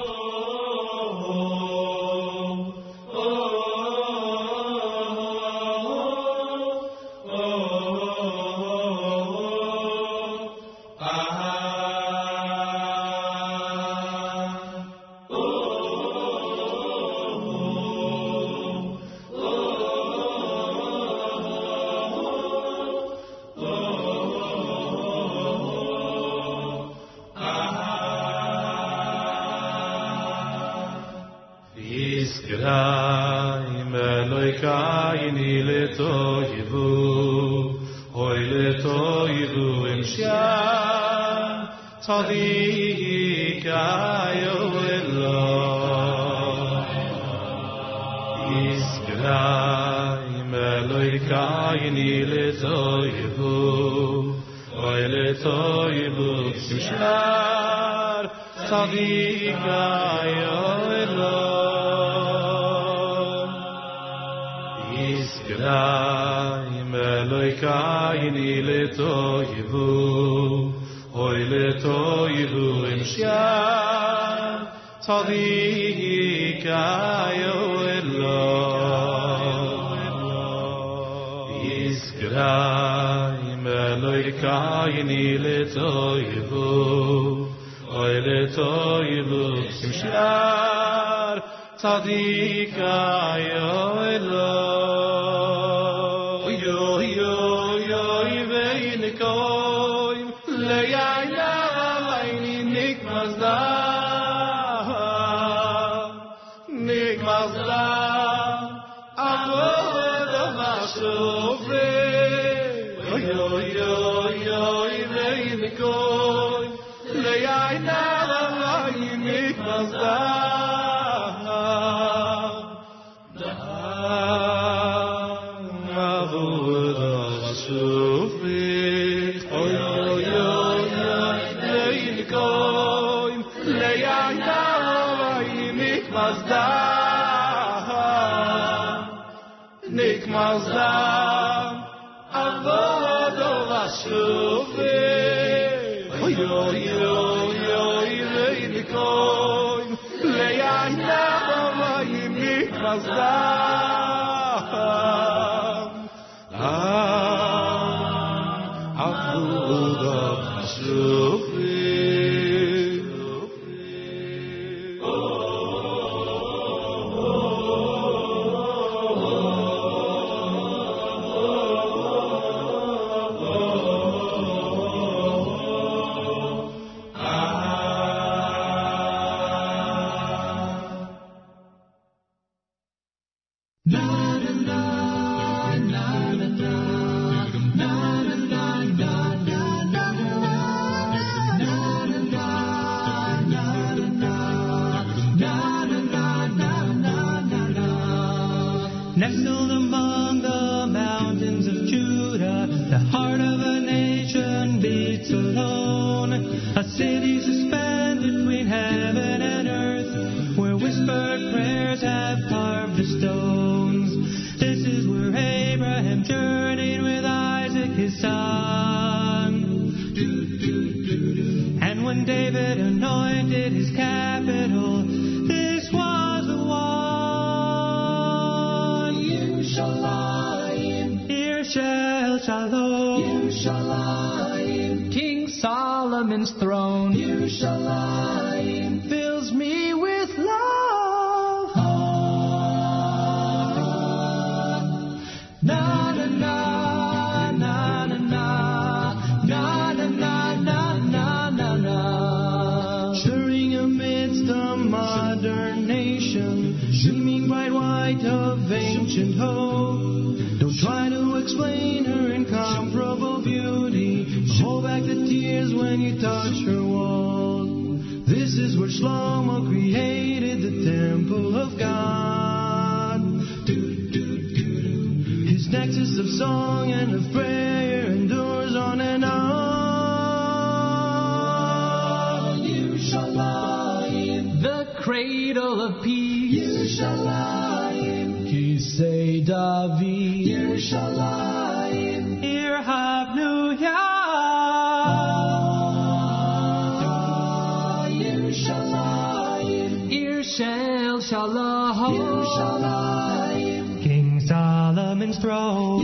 throne.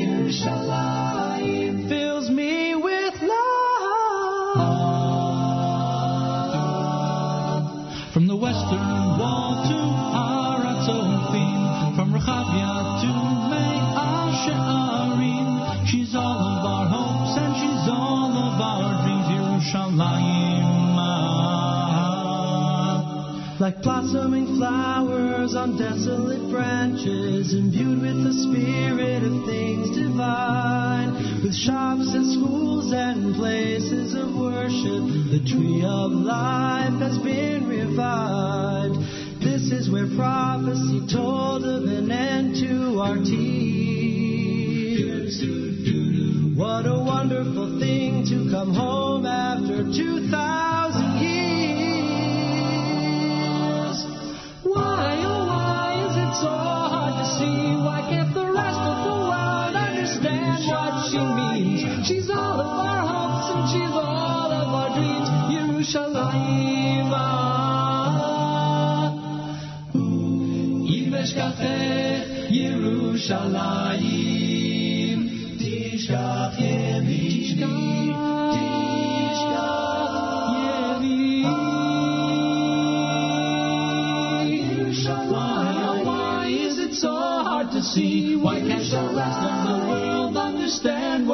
Fills me with love. From the western wall to Araton theme, from Rehavia to Meah She'arim, she's all of our hopes and she's all of our dreams. Yerushalayim, like blossoming flowers on desolate branches, imbued with the spirit of things divine. With shops and schools and places of worship, the tree of life has been.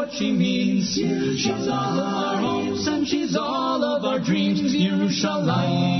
what she means. She's all of our hopes and she's all of our dreams. Yerushalayim.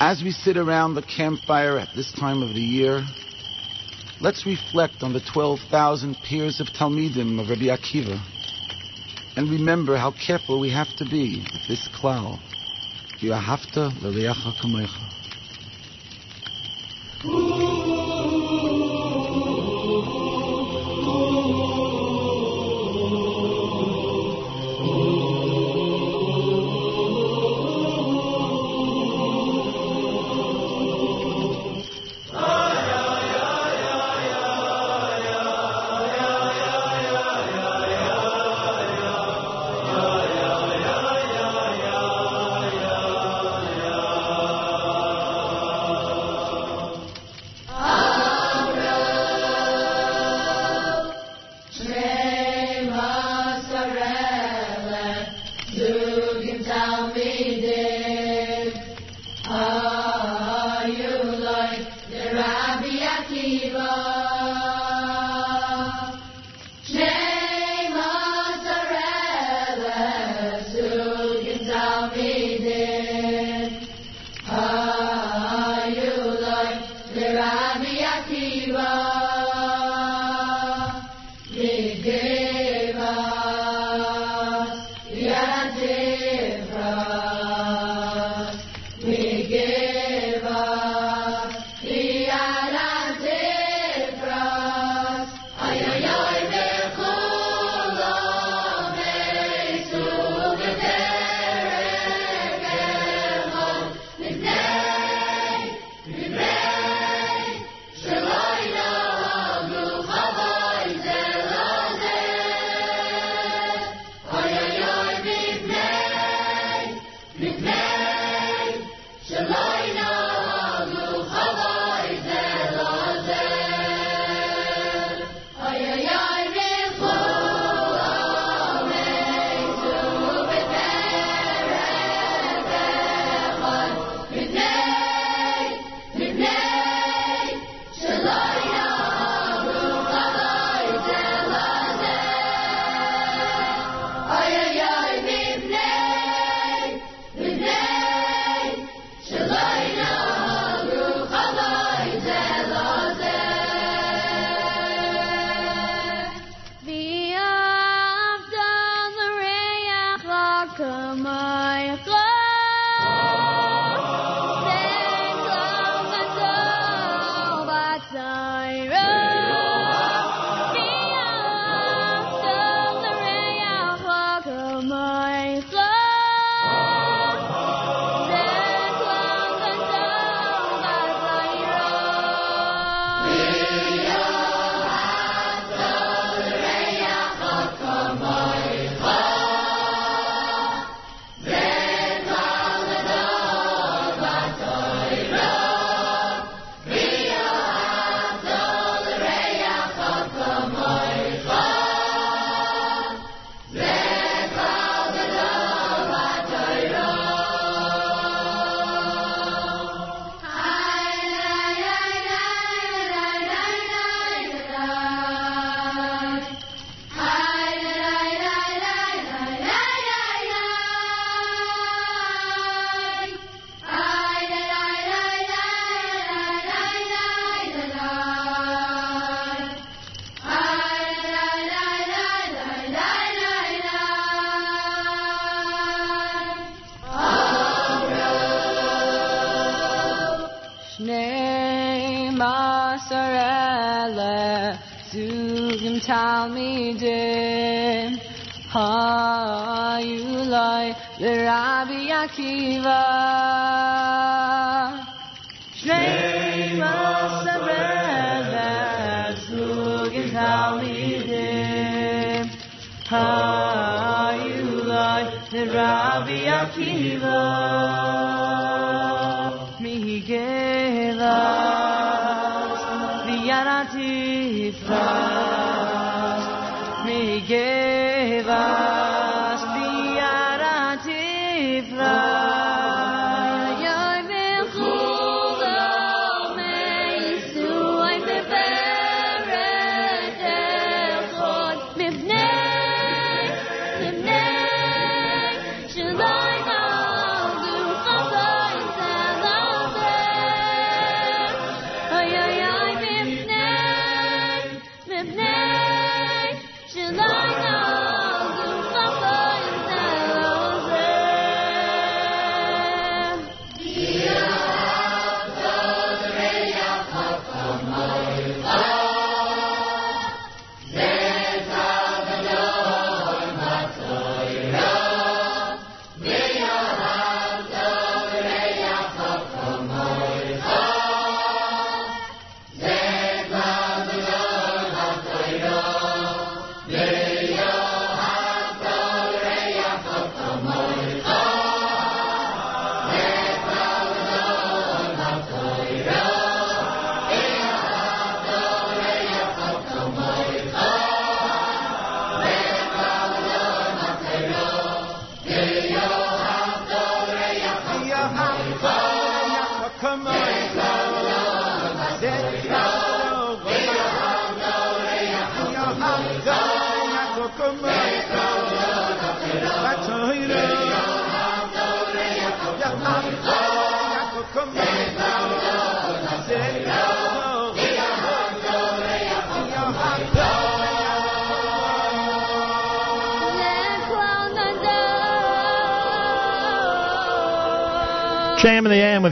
As we sit around the campfire at this time of the year, let's reflect on the 12,000 peers of Talmidim of Rabbi Akiva and remember how careful we have to be with this klal. You have to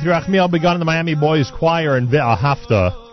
Rachmiel begun in the Miami Boys Choir and Ve'ah Hafta.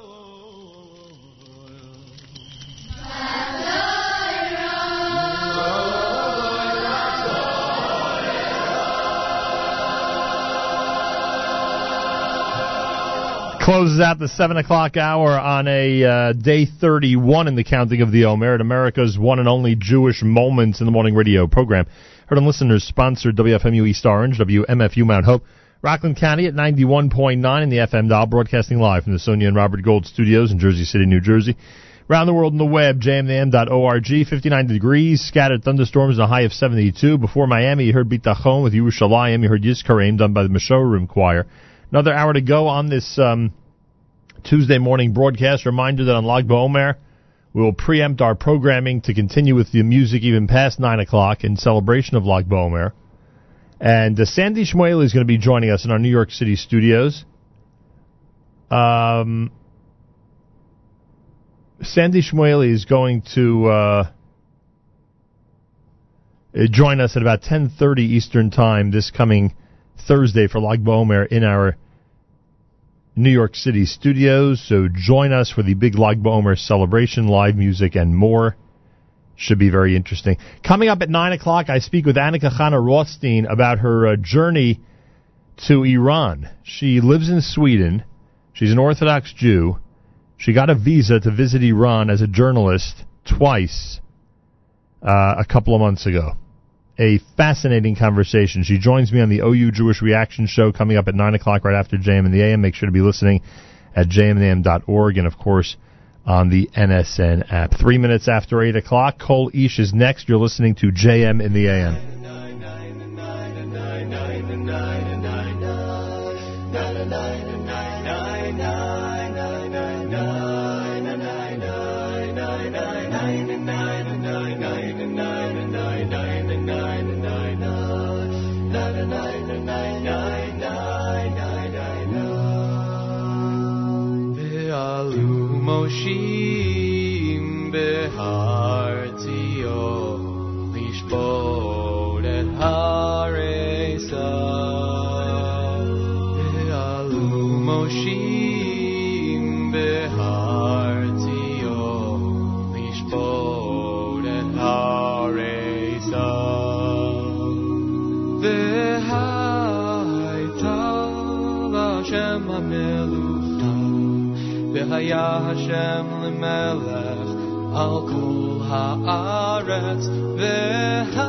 Closes out the 7 o'clock hour on a uh, day 31 in the counting of the Omer at America's one and only Jewish Moments in the Morning radio program. Heard on listeners sponsored WFMU East Orange, WMFU Mount Hope, Rockland County at 91.9 in the FM dial, broadcasting live from the Sonia and Robert Gold studios in Jersey City, New Jersey. Around the world on the web, jmam.org, 59 degrees, scattered thunderstorms, a high of 72. Before Miami, you heard Bitachon with Yerushalayim, you heard Yizkarim, done by the Meshorerim Choir. Another hour to go on this um, Tuesday morning broadcast. Reminder that on Lag BaOmer, we will preempt our programming to continue with the music even past 9 o'clock in celebration of Lag BaOmer. And uh, Sandy Shmuely is going to be joining us in our New York City studios. Um, Sandy Shmuely is going to uh, uh, join us at about 10:30 Eastern Time this coming Thursday for Lag BaOmer in our New York City studios. So join us for the big Lag BaOmer celebration, live music, and more. Should be very interesting. Coming up at 9 o'clock, I speak with Annika Chana Rothstein about her uh, journey to Iran. She lives in Sweden. She's an Orthodox Jew. She got a visa to visit Iran as a journalist twice uh, a couple of months ago. A fascinating conversation. She joins me on the OU Jewish Reaction Show coming up at 9 o'clock right after JM and the AM. Make sure to be listening at jmandam.org and, of course, on the NSN app. Three minutes after 8 o'clock, Cole Ish is next. You're listening to JM in the AM. behartio lishbot et haresa. Be'alu moshim behartio lishbot et haresa. Ve'hayta Hashem ameluchta ve'haya Hashem lemelech haaretz V'hayta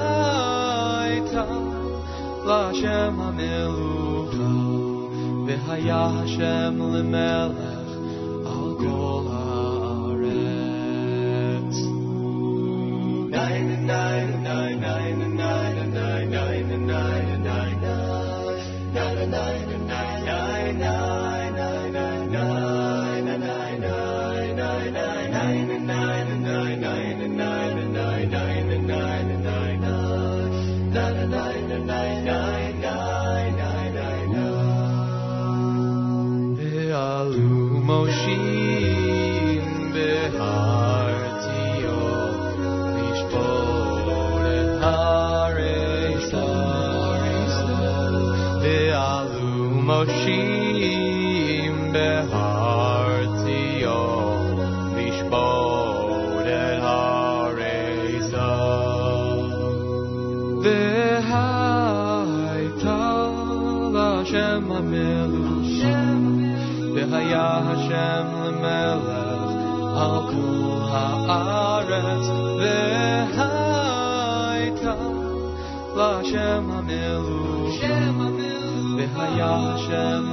L'Hashem HaMelucha V'haya Hashem Hashem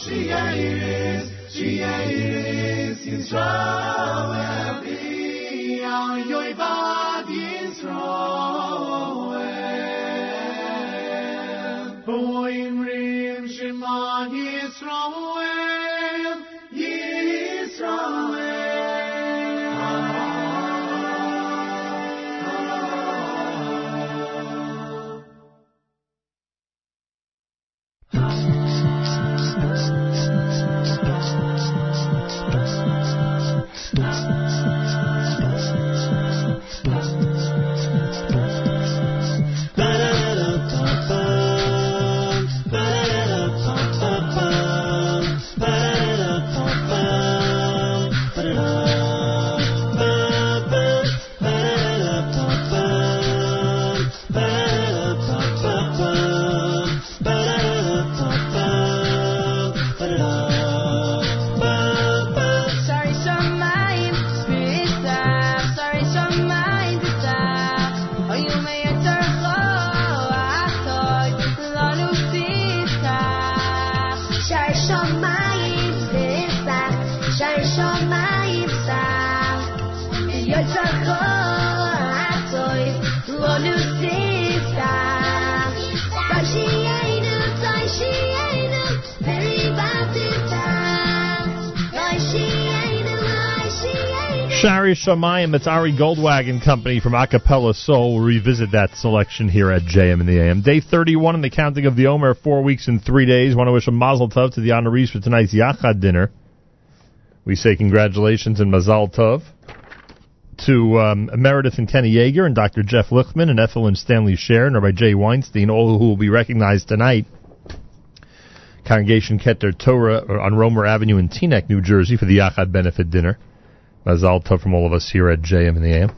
Shieres, Shieres Yisrael Bi, Al Yoivad Yisrael. Shari Shamayim, it's Ari Goldwag and Company from Acapella Soul. We'll revisit that selection here at JM in the AM. Day 31 in the counting of the Omer, four weeks and three days. Want to wish a mazel tov to the honorees for tonight's Yachad dinner. We say congratulations and mazal tov to um, Meredith and Kenny Yeager and Dr. Jeff Lichtman and Ethel and Stanley Sharon or by Jay Weinstein, all who will be recognized tonight. Congregation Keter Torah on Roemer Avenue in Teaneck, New Jersey for the Yachad benefit dinner. Tov from all of us here at JM in the AM.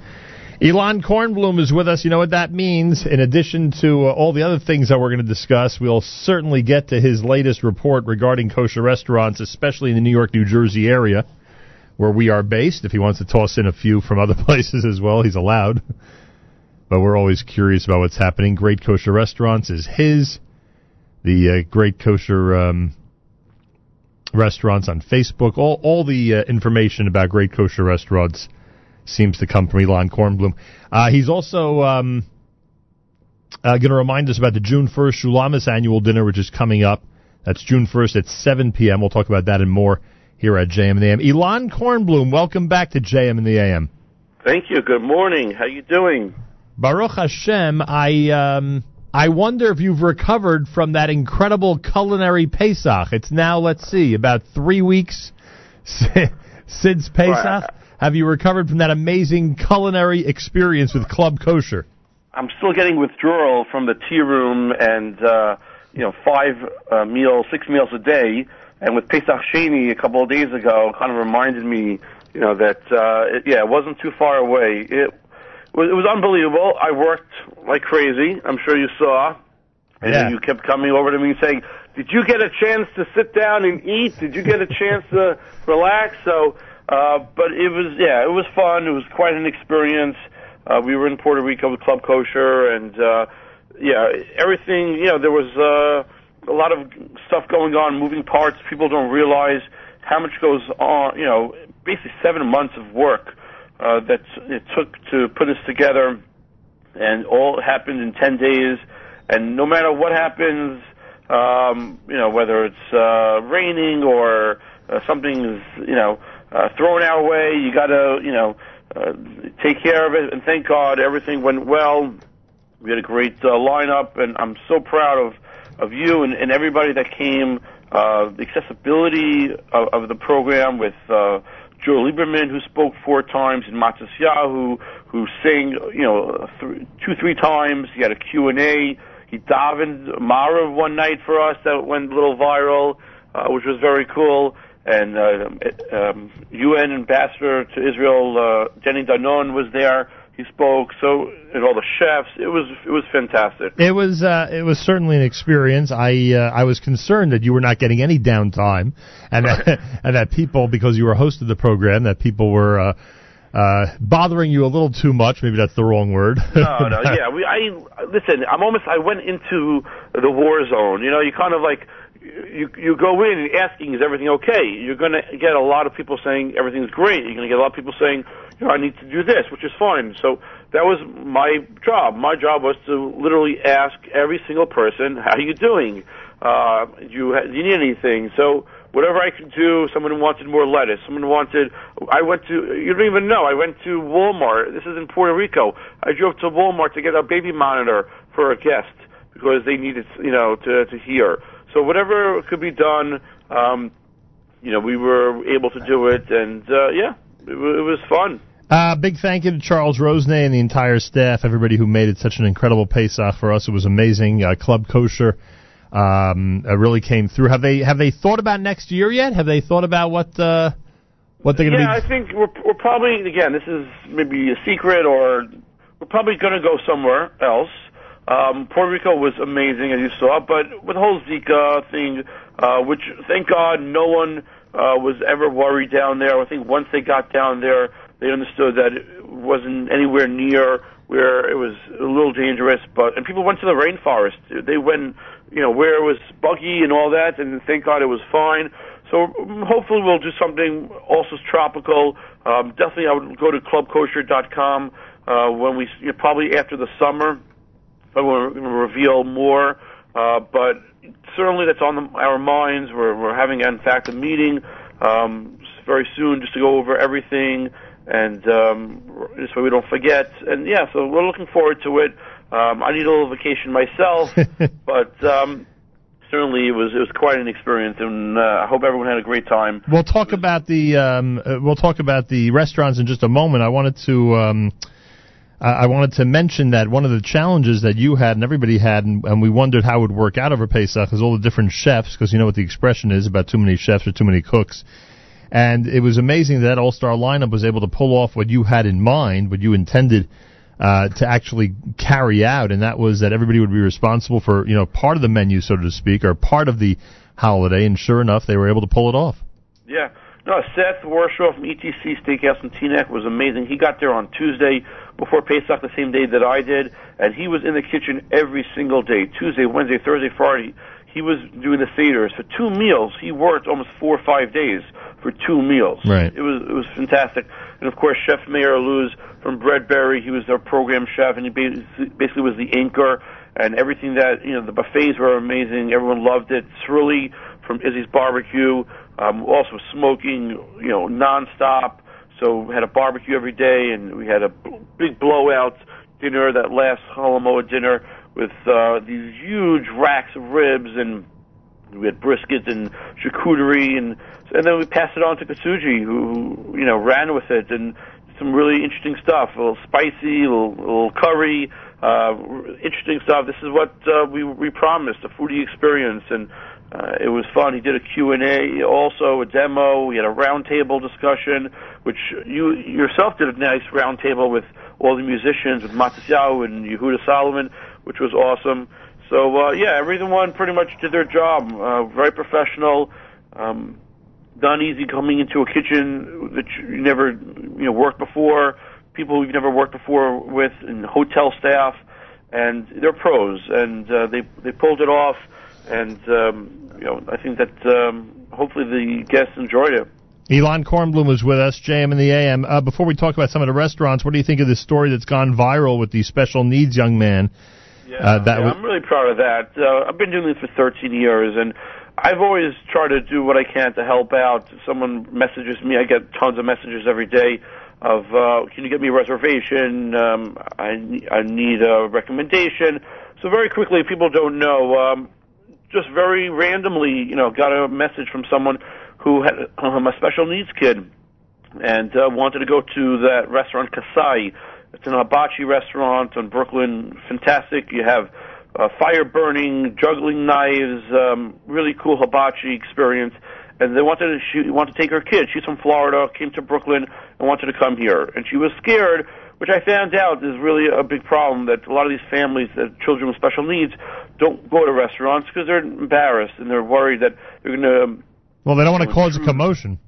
Elan Kornblum is with us. You know what that means? In addition to uh, all the other things that we're going to discuss, we'll certainly get to his latest report regarding kosher restaurants, especially in the New York, New Jersey area where we are based. If he wants to toss in a few from other places as well, he's allowed. But we're always curious about what's happening. Great Kosher Restaurants is his. The uh, Great Kosher um, Restaurants on Facebook. All all the uh, information about Great Kosher Restaurants seems to come from Elan Kornblum. Uh, he's also um, uh, going to remind us about the June 1st Shulamis annual dinner, which is coming up. That's June 1st at 7 p.m. We'll talk about that and more here at JM and the AM. Elan Kornblum, welcome back to JM and the AM. Thank you. Good morning. How you doing? Baruch Hashem, I um, I wonder if you've recovered from that incredible culinary Pesach. It's now, let's see, about three weeks since Pesach. Have you recovered from that amazing culinary experience with Club Kosher? I'm still getting withdrawal from the tea room and uh, you know five uh, meals, six meals a day. And with Pesach Sheni a couple of days ago, kind of reminded me, you know, that uh, it, yeah, it wasn't too far away. It was, it was unbelievable. I worked like crazy. I'm sure you saw. And Yeah. you kept coming over to me saying, "Did you get a chance to sit down and eat? Did you get a chance to relax?" So, uh, but it was yeah, it was fun. It was quite an experience. Uh, we were in Puerto Rico with Club Kosher, and uh, yeah, everything. You know, there was uh, a lot of stuff going on, moving parts. People don't realize how much goes on. You know, basically seven months of work uh, that it took to put us together, and all happened in ten days. And no matter what happens, um, you know, whether it's uh, raining or uh, something is, you know, uh, thrown our way, you got to, you know, uh, take care of it. And thank God everything went well. We had a great uh, lineup, and I'm so proud of of you and, and everybody that came. Uh, the accessibility of, of the program with uh, Joe Lieberman, who spoke four times, and Matzes Yahu, who sang, you know, th- two, three times. He had a Q and A. He davened Marav one night for us that went a little viral, uh, which was very cool. And uh, um, UN ambassador to Israel, uh, Danny Danon, was there. He spoke. So, and all the chefs. It was it was fantastic. It was uh, it was certainly an experience. I uh, I was concerned that you were not getting any downtime, and that, and that people because you were host of the program that people were uh, uh, bothering you a little too much. Maybe that's the wrong word. no, no, yeah. We, I listen. I'm almost. I went into the war zone. You know, you kind of like you you go in and asking, is everything okay? You're going to get a lot of people saying everything's great. You're going to get a lot of people saying, you know, I need to do this, which is fine. So that was my job. My job was to literally ask every single person, how are you doing? Uh, do you, do you need anything? So whatever I could do, someone wanted more lettuce, someone wanted, I went to, you don't even know, I went to Walmart, this is in Puerto Rico, I drove to Walmart to get a baby monitor for a guest because they needed, you know, to, to hear. So whatever could be done, um, you know, we were able to do it, and uh, yeah, it, it was fun. Uh, big thank you to Charles Rosnay and the entire staff, everybody who made it such an incredible Pesach for us. It was amazing. Uh, Club Kosher um, uh, really came through. Have they have they thought about next year yet? Have they thought about what uh, what they're going to do? yeah, be? I think we're we're probably again. This is maybe a secret, or we're probably going to go somewhere else. Um, Puerto Rico was amazing as you saw, but with the whole Zika thing, uh, which thank God no one uh, was ever worried down there. I think once they got down there, they understood that it wasn't anywhere near where it was a little dangerous. But and people went to the rainforest. They went, you know, where it was buggy and all that, and thank God it was fine. So mm, hopefully we'll do something also tropical. Um, definitely, I would go to clubkosher.com uh, when we you know, probably after the summer. But we're going to reveal more. Uh, but certainly that's on the, our minds. We're, we're having, in fact, a meeting um, very soon just to go over everything and um, this way we don't forget. And yeah, so we're looking forward to it. Um, I need a little vacation myself, but um, certainly it was it was quite an experience, and uh, I hope everyone had a great time. We'll talk about the um, uh, we'll talk about the restaurants in just a moment. I wanted to um, I I wanted to mention that one of the challenges that you had and everybody had, and, and we wondered how it would work out over Pesach, is all the different chefs, because you know what the expression is about too many chefs or too many cooks. And it was amazing that All Star lineup was able to pull off what you had in mind, what you intended uh, to actually carry out, and that was that everybody would be responsible for you know part of the menu, so to speak, or part of the holiday. And sure enough, they were able to pull it off. Yeah. No, Seth Warshaw from ETC Steakhouse in Teaneck was amazing. He got there on Tuesday before Pesach, the same day that I did, and he was in the kitchen every single day Tuesday, Wednesday, Thursday, Friday. He was doing the theaters for two meals. He worked almost four or five days for two meals. Right. It was it was fantastic. And of course, Chef Meir Luz from Breadberry, he was their program chef, and he basically was the anchor. And everything that you know, the buffets were amazing. Everyone loved it. Shirley from Izzy's Barbecue, um, also smoking, you know, nonstop. So we had a barbecue every day, and we had a big blowout dinner, that last Chol Hamoed dinner with uh, these huge racks of ribs, and we had brisket and charcuterie, and and then we passed it on to Katsuji, who you know ran with it, and some really interesting stuff, a little spicy, a little, a little curry, uh, interesting stuff. This is what uh, we we promised, a foodie experience, and uh, it was fun. He did a Q&A, also a demo. We had a roundtable discussion, which you yourself did a nice roundtable with all the musicians, with Matisyahu and Yehuda Solomon, which was awesome. So uh, yeah, everyone pretty much did their job. Uh, very professional. Um, done easy coming into a kitchen that you never you know worked before, people you've never worked before with, and hotel staff, and they're pros, and uh, they they pulled it off, and um, you know I think that um, hopefully the guests enjoyed it. Elan Kornblum was with us, JM and the AM. Uh, before we talk about some of the restaurants, what do you think of this story that's gone viral with the special needs young man? Yeah, Uh, that yeah, was- I'm really proud of that. Uh, I've been doing this for 13 years, and I've always tried to do what I can to help out. Someone messages me, I get tons of messages every day of, uh, can you get me a reservation? Um, I, I need a recommendation. So very quickly, people don't know. Um, just very randomly, you know, got a message from someone who had um, a special needs kid and uh, wanted to go to that restaurant Kasai. It's an hibachi restaurant on Brooklyn. Fantastic. You have uh, fire burning, juggling knives, um, really cool hibachi experience. And they wanted to she wanted to take her kid. She's from Florida, came to Brooklyn, and wanted to come here. And she was scared, which I found out is really a big problem. That a lot of these families, that children with special needs, don't go to restaurants because they're embarrassed and they're worried that they're going to Well, they don't want to cause a commotion.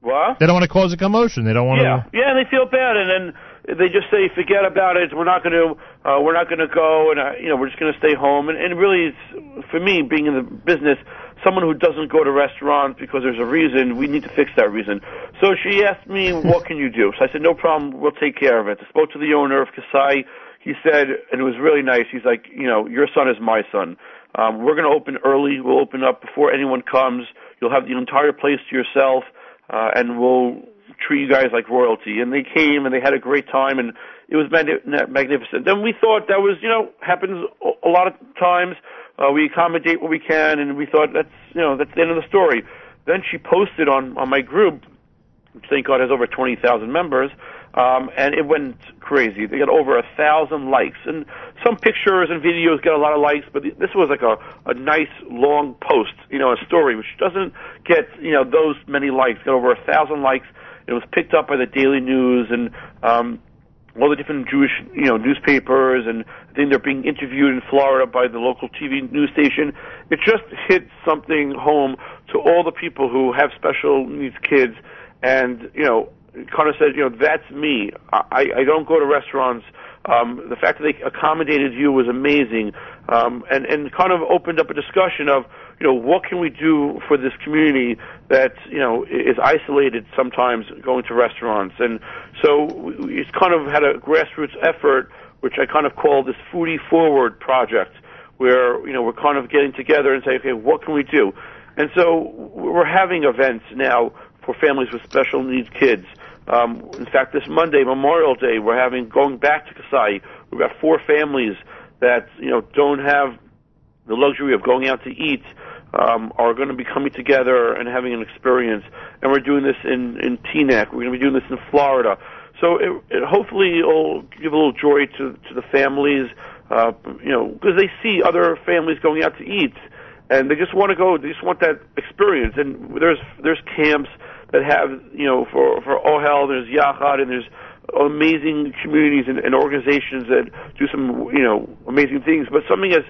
what? They don't want to cause a commotion. They don't want Yeah, to. yeah, and they feel bad, and then they just say, "Forget about it. We're not going to, uh, we're not going to go, and uh, you know, we're just going to stay home." And, and really, it's, for me, being in the business, someone who doesn't go to restaurants because there's a reason, we need to fix that reason. So she asked me, what can you do? So I said, no problem, we'll take care of it. I spoke to the owner of Kasai. He said, and it was really nice, he's like, you know, your son is my son. Um, we're going to open early. We'll open up before anyone comes. You'll have the entire place to yourself, uh, and we'll treat you guys like royalty. And they came and they had a great time, and it was magnificent. Then we thought that was, you know, happens a lot of times. Uh, we accommodate what we can, and we thought that's, you know, that's the end of the story. Then she posted on on my group, which thank God has over twenty thousand members, um, and it went crazy. They got over a thousand likes, and some pictures and videos got a lot of likes, but this was like a a nice long post, you know, a story which doesn't get you know those many likes. Got over a thousand likes. It was picked up by the Daily News and um, all the different Jewish, you know, newspapers, and I think they're being interviewed in Florida by the local TV news station. It just hit something home to all the people who have special needs kids, and you know, of said, you know, that's me. I, I don't go to restaurants. Um, the fact that they accommodated you was amazing, um, and and kind of opened up a discussion of, you know, what can we do for this community that you know is isolated sometimes going to restaurants, and so it's kind of had a grassroots effort, which I kind of call this Foodie Forward project, where you know we're kind of getting together and say, okay, what can we do? And so we're having events now for families with special needs kids. Um, in fact, this Monday, Memorial Day, we're having going back to Kasai. We've got four families that you know don't have the luxury of going out to eat. Um, are going to be coming together and having an experience, and we're doing this in in Teaneck. We're going to be doing this in Florida. So it, it hopefully it'll give a little joy to to the families, uh, you know, because they see other families going out to eat, and they just want to go. They just want that experience. And there's there's camps that have you know for for Ohel, there's Yachad, and there's amazing communities and, and organizations that do some you know amazing things. But something as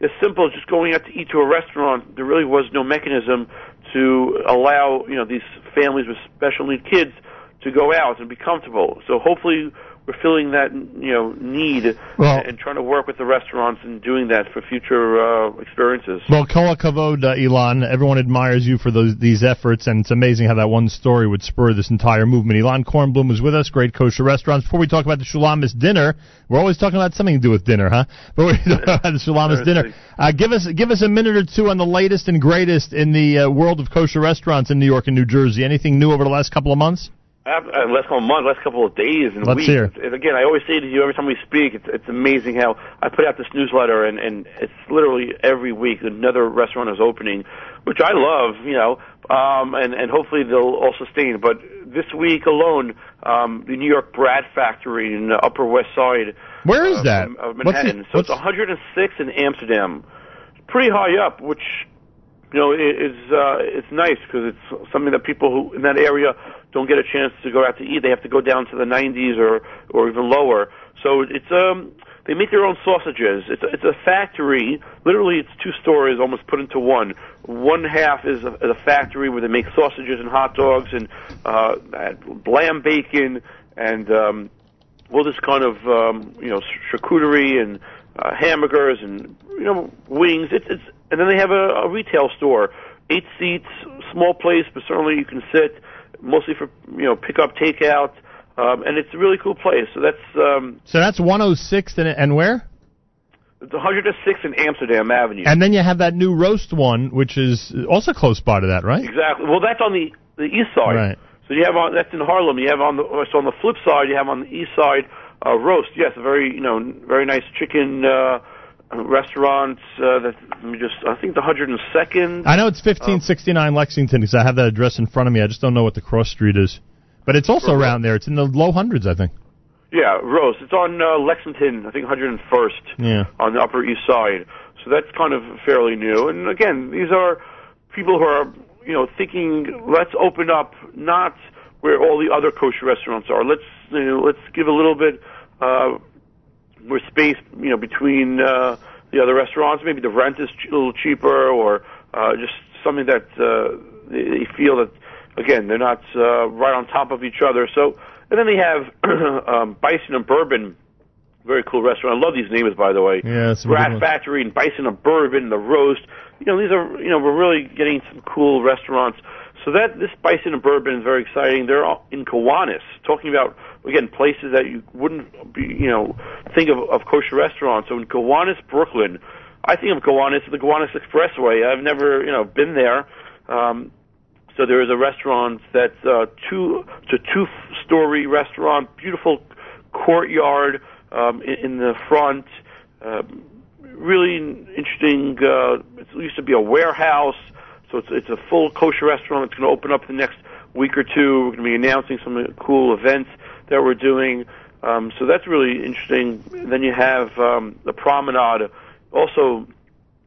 as simple as just going out to eat to a restaurant, there really was no mechanism to allow you know these families with special need kids to go out and be comfortable. So hopefully we're filling that you know need Well- and trying to work with the restaurants and doing that for future uh, experiences. Well, Kol HaKavod, uh, Elan. Everyone admires you for those these efforts, and it's amazing how that one story would spur this entire movement. Elan Kornblum is with us, great kosher restaurants. Before we talk about the Shulamis dinner, we're always talking about something to do with dinner, huh? But we're talking about the Shulamis dinner. Uh, give us give us a minute or two on the latest and greatest in the uh, world of kosher restaurants in New York and New Jersey. Anything new over the last couple of months? Uh, last couple of months, last couple of days and Let's weeks. hear. And again, I always say to you every time we speak, it's, it's amazing how I put out this newsletter and, and it's literally every week another restaurant is opening, which I love, you know, um, and, and hopefully they'll all sustain. But this week alone, um, the New York Brad Factory in the Upper West Side Where is that? of, of What's Manhattan. it- so it's 106 in Amsterdam. Pretty high up, which you know i- is uh, it's nice because it's something that people who in that area don't get a chance to go out to eat. They have to go down to the 90s or or even lower. So it's um they make their own sausages. It's a, it's a factory. Literally, it's two stories almost put into one. One half is a, a factory where they make sausages and hot dogs and uh, lamb bacon and um, all this kind of um, you know charcuterie and uh, hamburgers and you know wings. It's it's and then they have a, a retail store, eight seats, small place, but certainly you can sit. Mostly for you know pick up, takeout, um, and it's a really cool place. So that's um, So that's 106 and, and where? it's 106 in Amsterdam Avenue. And then you have that new roast one, which is also close by to that, right? Exactly. Well, that's on the the east side. Right. So you have on that's in Harlem. You have on the so on the flip side, you have on the east side uh, roast. Yes, a very you know very nice chicken uh, restaurant. Uh, that let me just I think the 102nd. I know it's 1569 Lexington because I have that address in front of me. I just don't know what the cross street is. But it's also around there. It's in the low hundreds, I think. Yeah, Rose. It's on uh, Lexington. I think 101st. Yeah. on the Upper East Side. So that's kind of fairly new. And again, these are people who are, you know, thinking, let's open up not where all the other kosher restaurants are. Let's, you know, let's give a little bit uh, more space, you know, between uh, the other restaurants. Maybe the rent is a little cheaper, or uh, just something that uh, they feel that, again, they're not uh, right on top of each other. So, and then they have um, Bison and Bourbon Very cool restaurant. I love these names, by the way. Yeah, Rat. Factory and Bison and Bourbon, the roast. You know, these are you know we're really getting some cool restaurants. So that this Bison and Bourbon is very exciting. They're all in Kiwanis, talking about again places that you wouldn't be you know think of of kosher restaurants. So in Gowanus, Brooklyn, I think of Gowanus the Gowanus Expressway. I've never you know been there. Um, so there is a restaurant that's uh, two it's a two story restaurant, beautiful courtyard um, in, in the front. Um, really interesting. Uh, it used to be a warehouse, so it's it's a full kosher restaurant. It's going to open up the next week or two. We're going to be announcing some cool events that we're doing. Um, so that's really interesting. Then you have um, the promenade. Also,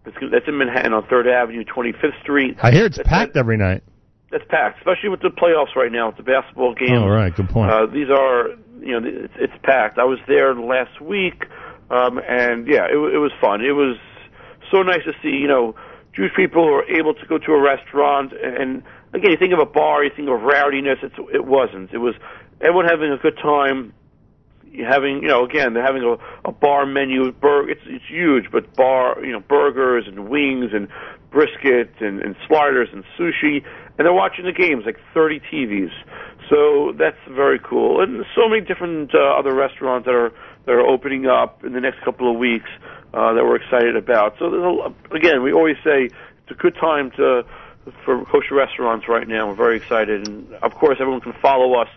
it's, that's in Manhattan on Third Avenue, 25th Street. I hear it's That's- packed every night. that's packed, especially with the playoffs right now, with the basketball games. Oh, right. Good point. Uh, these are, you know, it's, it's packed. I was there last week, um, and yeah, it, it was fun. It was so nice to see, you know, Jewish people who are able to go to a restaurant. And, and again, you think of a bar, you think of rowdiness. It's, it wasn't. It was everyone having a good time. Having, you know, again, they're having a, a bar menu. Bur- it's it's huge, but bar, you know, burgers and wings and brisket and, and sliders and sushi, and they're watching the games like 30 TVs. So that's very cool, and so many different uh, other restaurants that are that are opening up in the next couple of weeks uh, that we're excited about. So there's a, again, we always say it's a good time to for kosher restaurants right now. We're very excited, and of course, everyone can follow us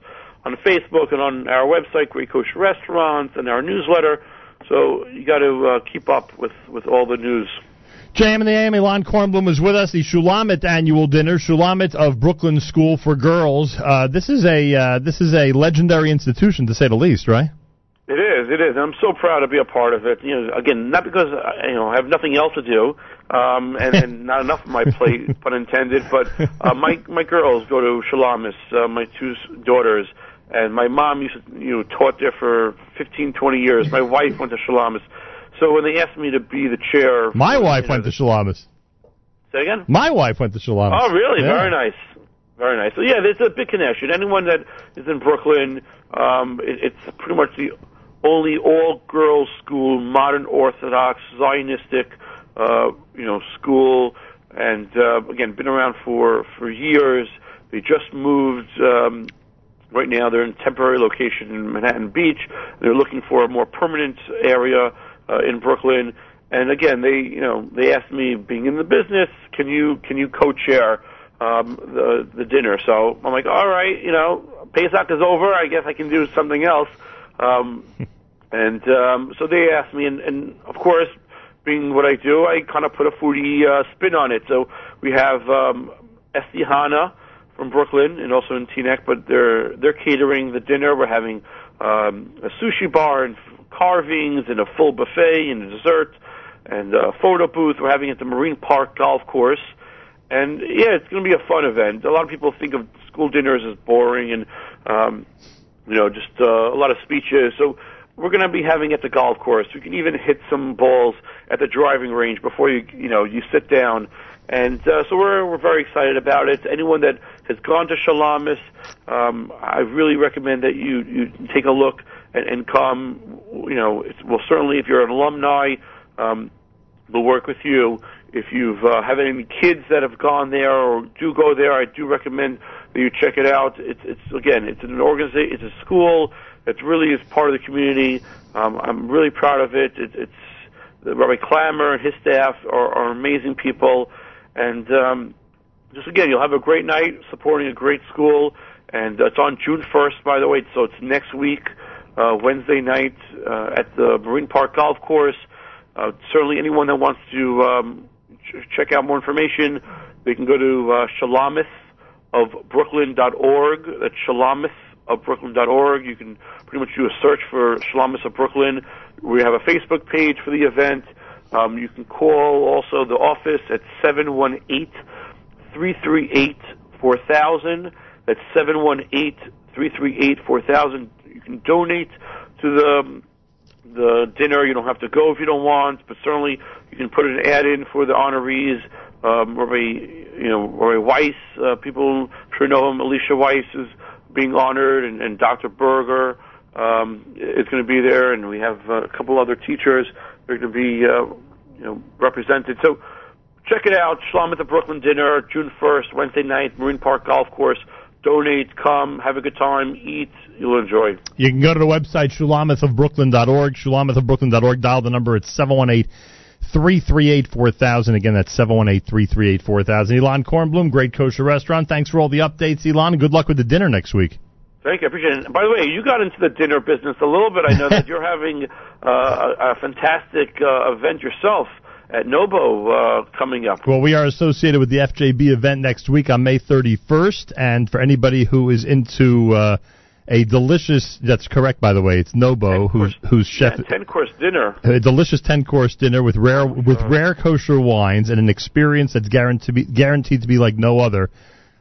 on Facebook and on our website, Great Kosher Restaurants, and our newsletter. So you got to uh, keep up with with all the news. JM and the AM, Elan Kornblum is with us. The Shulamit annual dinner, Shulamit of Brooklyn School for Girls. Uh, this is a uh, this is a legendary institution to say the least, right? It is, it is. I'm so proud to be a part of it. You know, again, not because I, you know I have nothing else to do, um, and, and not enough of my plate, pun intended. But uh, my my girls go to Shalamis, uh, my two daughters, and my mom used to, you know taught there for 15, 20 years. My wife went to Shalamis, so when they asked me to be the chair, My wife went to Shalamis. say again. My wife went to Shalamis. Oh, really? Yeah. Very nice. Very nice. So yeah, there's a big connection. Anyone that is in Brooklyn, um, it, it's pretty much the only all-girls school, modern Orthodox, Zionistic, uh, you know, school, and uh, again, been around for for years. They just moved. Um, right now, they're in a temporary location in Manhattan Beach. They're looking for a more permanent area uh, in Brooklyn. And again, they you know they asked me, being in the business, can you can you co-chair um, the the dinner? So I'm like, all right, you know, Pesach is over. I guess I can do something else. Um, and um, so they asked me, and, and of course, being what I do, I kind of put a foodie uh, spin on it. So we have um, Estihana from Brooklyn and also in Teaneck, but they're they're catering the dinner. We're having um, a sushi bar and carvings and a full buffet and dessert and a photo booth. We're having at the Marine Park Golf Course. And yeah, it's going to be a fun event. A lot of people think of school dinners as boring and um, you know just uh, a lot of speeches. So we're going to be having at the golf course. You can even hit some balls at the driving range before you you know you sit down. And uh, so we're we're very excited about it. Anyone that has gone to Shalamis, um, I really recommend that you you take a look and, and come. You know, it's, well certainly if you're an alumni, um, we'll work with you. If you've uh, have any kids that have gone there or do go there, I do recommend that you check it out. It's it's again, it's an organization, it's a school that really is part of the community. Um, I'm really proud of it. it it's Rabbi Clammer and his staff are, are amazing people, and um, just again, you'll have a great night supporting a great school. And uh, it's on June 1st, by the way, so it's next week, uh, Wednesday night uh, at the Marine Park Golf Course. Uh, certainly, anyone that wants to um, ch- check out more information, they can go to uh, of brooklyn.org. That's shalamith of brooklyn.org. You can pretty much do a search for Shalamis of Brooklyn. We have a Facebook page for the event. Um, you can call also the office at 718 338 4000. That's 718 338 4000. You can donate to the the dinner. You don't have to go if you don't want, but certainly you can put an ad in for the honorees. Um, Rabbi, you know, Rabbi Weiss, uh, people sure know him. Alicia Weiss is being honored, and, and Dr. Berger. um, is going to be there, and we have uh, a couple other teachers that are going to be uh, you know represented. So check it out. Shalom at the Brooklyn dinner, June 1st, Wednesday night, Marine Park Golf Course. Donate, come, have a good time, eat. You'll enjoy. You can go to the website shulamitofbrooklyn.org, shulamitofbrooklyn.org. Dial the number. It's 718 338 4000. Again, that's 718 338 4000. Elan Kornblum, great kosher restaurant. Thanks for all the updates, Elan, good luck with the dinner next week. Thank you. I appreciate it. And by the way, you got into the dinner business a little bit. I know that you're having uh, a, a fantastic uh, event yourself at Nobo uh, coming up. Well, we are associated with the FJB event next week on May 31st, and for anybody who is into uh, a delicious, that's correct by the way, it's Nobo, who's who's chef. Yeah, ten course dinner. A delicious ten course dinner with rare with rare kosher wines and an experience that's guaranteed to be, guaranteed to be like no other.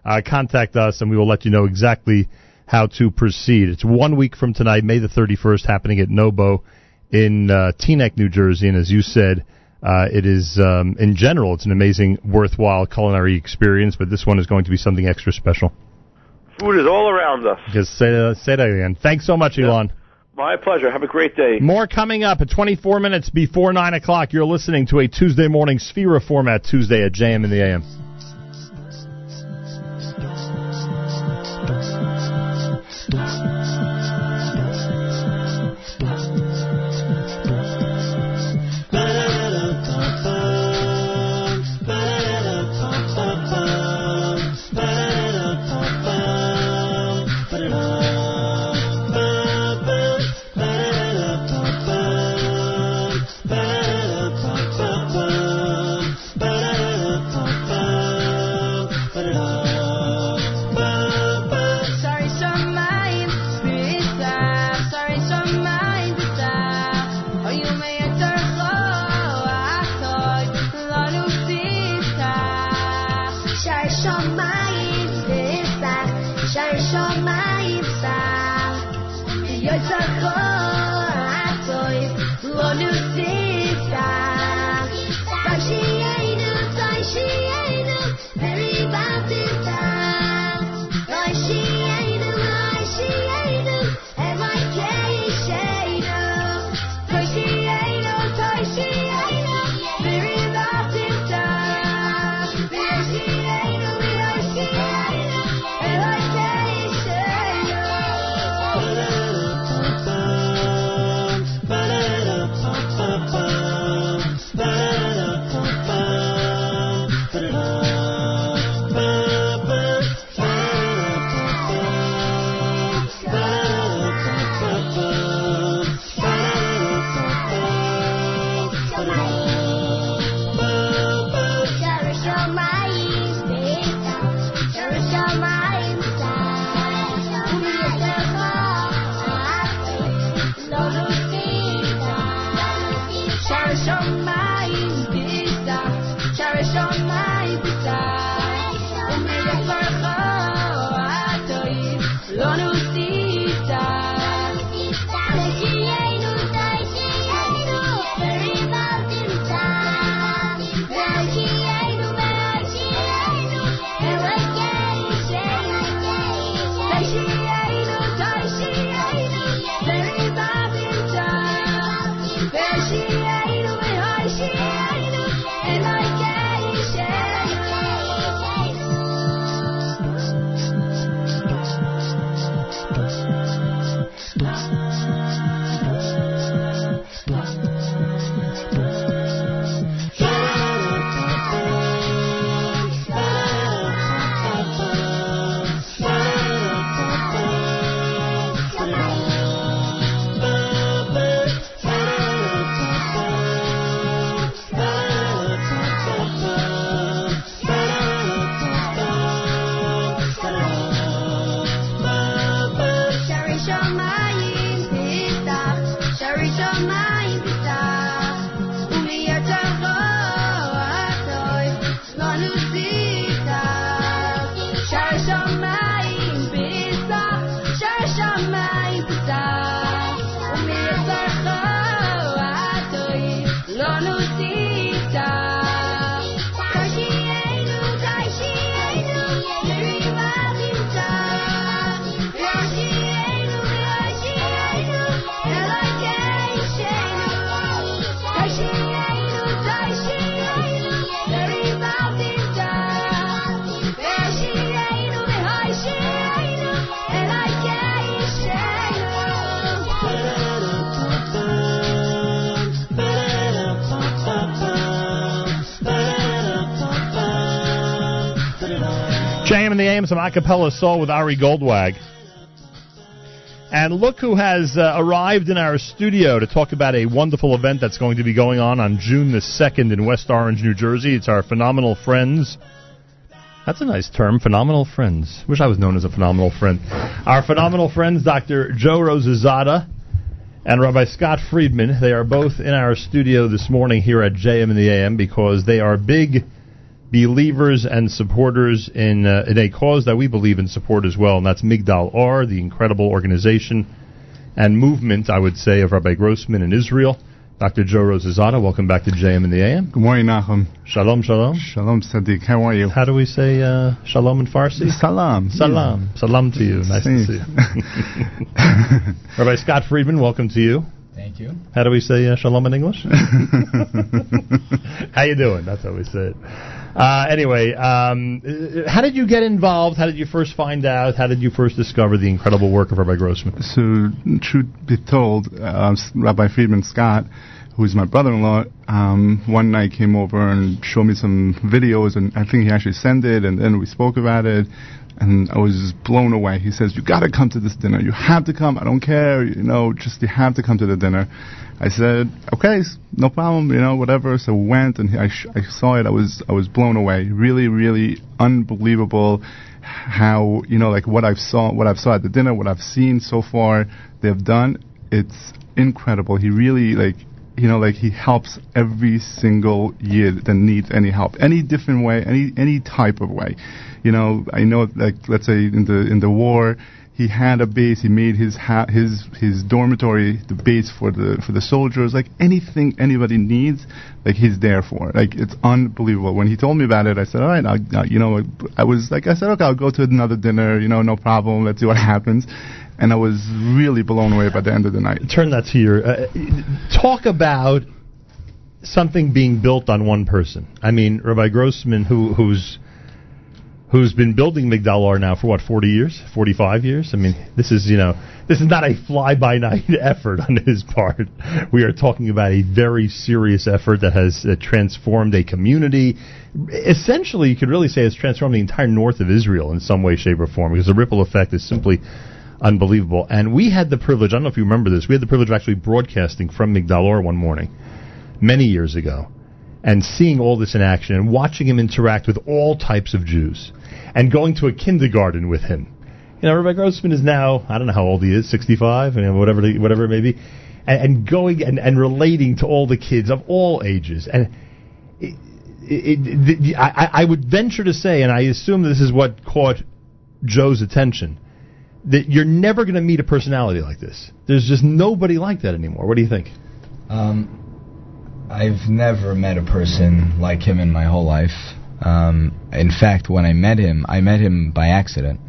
Uh, contact us and we will let you know exactly how to proceed. It's one week from tonight, May the 31st, happening at Nobo in uh, Teaneck, New Jersey, and as you said. Uh, it is, um, in general, it's an amazing, worthwhile culinary experience, but this one is going to be something extra special. Food is all around us. Just say, uh, say that again. Thanks so much, Elan. My pleasure. Have a great day. More coming up at 24 minutes before 9 o'clock. You're listening to a Tuesday morning Sphera format Tuesday at JM in the AM. The some acapella soul with Ari Goldwag. And look who has uh, arrived in our studio to talk about a wonderful event that's going to be going on on June the 2nd in West Orange, New Jersey. It's our Phenomenal Friends. That's a nice term, Phenomenal Friends. Wish I was known as a phenomenal friend. Our Phenomenal Friends, Dr. Joe Rozehzadeh and Rabbi Scott Friedman. They are both in our studio this morning here at JM and the AM because they are big believers and supporters in, uh, in a cause that we believe in support as well, and that's Migdal Or, the incredible organization and movement, I would say, of Rabbi Grossman in Israel. Dr. Joe Rozehzadeh, welcome back to JM in the AM. Good morning, Nachum. Shalom, shalom. Shalom, Sadiq. How are you? How do we say uh, shalom in Farsi? Salam. Salam. Salam to you. Nice to see you. Rabbi Scott Friedman, welcome to you. Thank you. How do we say uh, shalom in English? how you doing? That's how we say it. Uh, anyway, um, how did you get involved? How did you first find out? How did you first discover the incredible work of Rabbi Grossman? So, truth be told, uh, Rabbi Friedman Scott, who's my brother-in-law, um, one night came over and showed me some videos, and I think he actually sent it, and then we spoke about it, and I was just blown away. He says, "You got to come to this dinner. You have to come. I don't care. You know, just you have to come to the dinner." I said, "Okay, no problem. You know, whatever." So we went, and I, sh- I saw it. I was I was blown away. Really, really unbelievable how you know like what I've saw what I've saw at the dinner, what I've seen so far they've done. It's incredible. He really like you know like he helps every single year that needs any help, any different way, any any type of way. You know, I know like let's say in the in the war he had a base. He made his ha- his his dormitory the base for the for the soldiers. Like anything anybody needs, like he's there for. Like it's unbelievable. When he told me about it, I said, all right, I'll, I'll- you know, I was like, I said, okay, I'll go to another dinner. You know, no problem. Let's see what happens. And I was really blown away by the end of the night. Turn that to your. Uh, talk about something being built on one person. I mean, Rabbi Grossman, who who's who's been building Migdal Or now for what, 40 years, 45 years? I mean, this is you know, this is not a fly by night effort on his part. We are talking about a very serious effort that has uh, transformed a community. Essentially, you could really say it's transformed the entire north of Israel in some way, shape, or form because the ripple effect is simply unbelievable. And we had the privilege, I don't know if you remember this, we had the privilege of actually broadcasting from Migdal Or one morning, many years ago, and seeing all this in action and watching him interact with all types of Jews and going to a kindergarten with him. You know, Rabbi Grossman is now, I don't know how old he is, 65, you know, whatever, the, whatever it may be, and, and going and, and relating to all the kids of all ages. And it, it, it, I, I would venture to say, and I assume this is what caught Joe's attention, that you're never going to meet a personality like this. There's just nobody like that anymore. What do you think? Um, I've never met a person like him in my whole life. Um, in fact, when I met him, I met him by accident.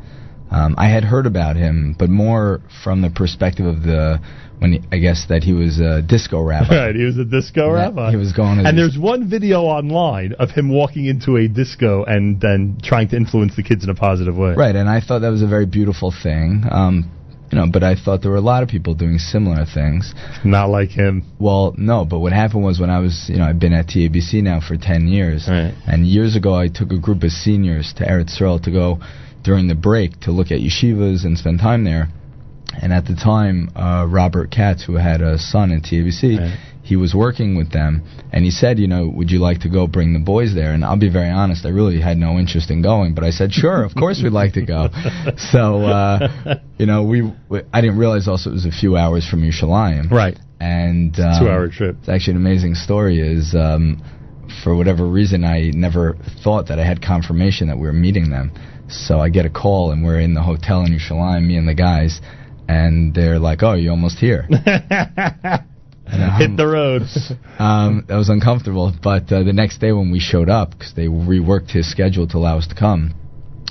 Um, I had heard about him, but more from the perspective of the when he, I guess that he was a disco rabbi. Right, he was a disco That rabbi. he was going to and there's one video online of him walking into a disco and then trying to influence the kids in a positive way. Right, and I thought that was a very beautiful thing. Um, you know, but I thought there were a lot of people doing similar things. Not like him. Well, no, but what happened was when I was, you know, I've been at TABC now for 10 years. And years ago, I took a group of seniors to Eretz Yisrael to go during the break to look at yeshivas and spend time there. And at the time, uh, Robert Katz, who had a son in TABC, he was working with them, and he said, you know, would you like to go bring the boys there? And I'll be very honest, I really had no interest in going, but I said, sure, of course we'd like to go. So, uh, you know, we, we I didn't realize also it was a few hours from Yerushalayim. Right. And um, Two-hour trip. It's actually an amazing story. Is um, for whatever reason I never thought that I had confirmation that we were meeting them. So I get a call and we're in the hotel in Yerushalayim, me and the guys, and they're like, "Oh, you're almost here." Hit the road. um, that was uncomfortable. But uh, the next day when we showed up, because they reworked his schedule to allow us to come,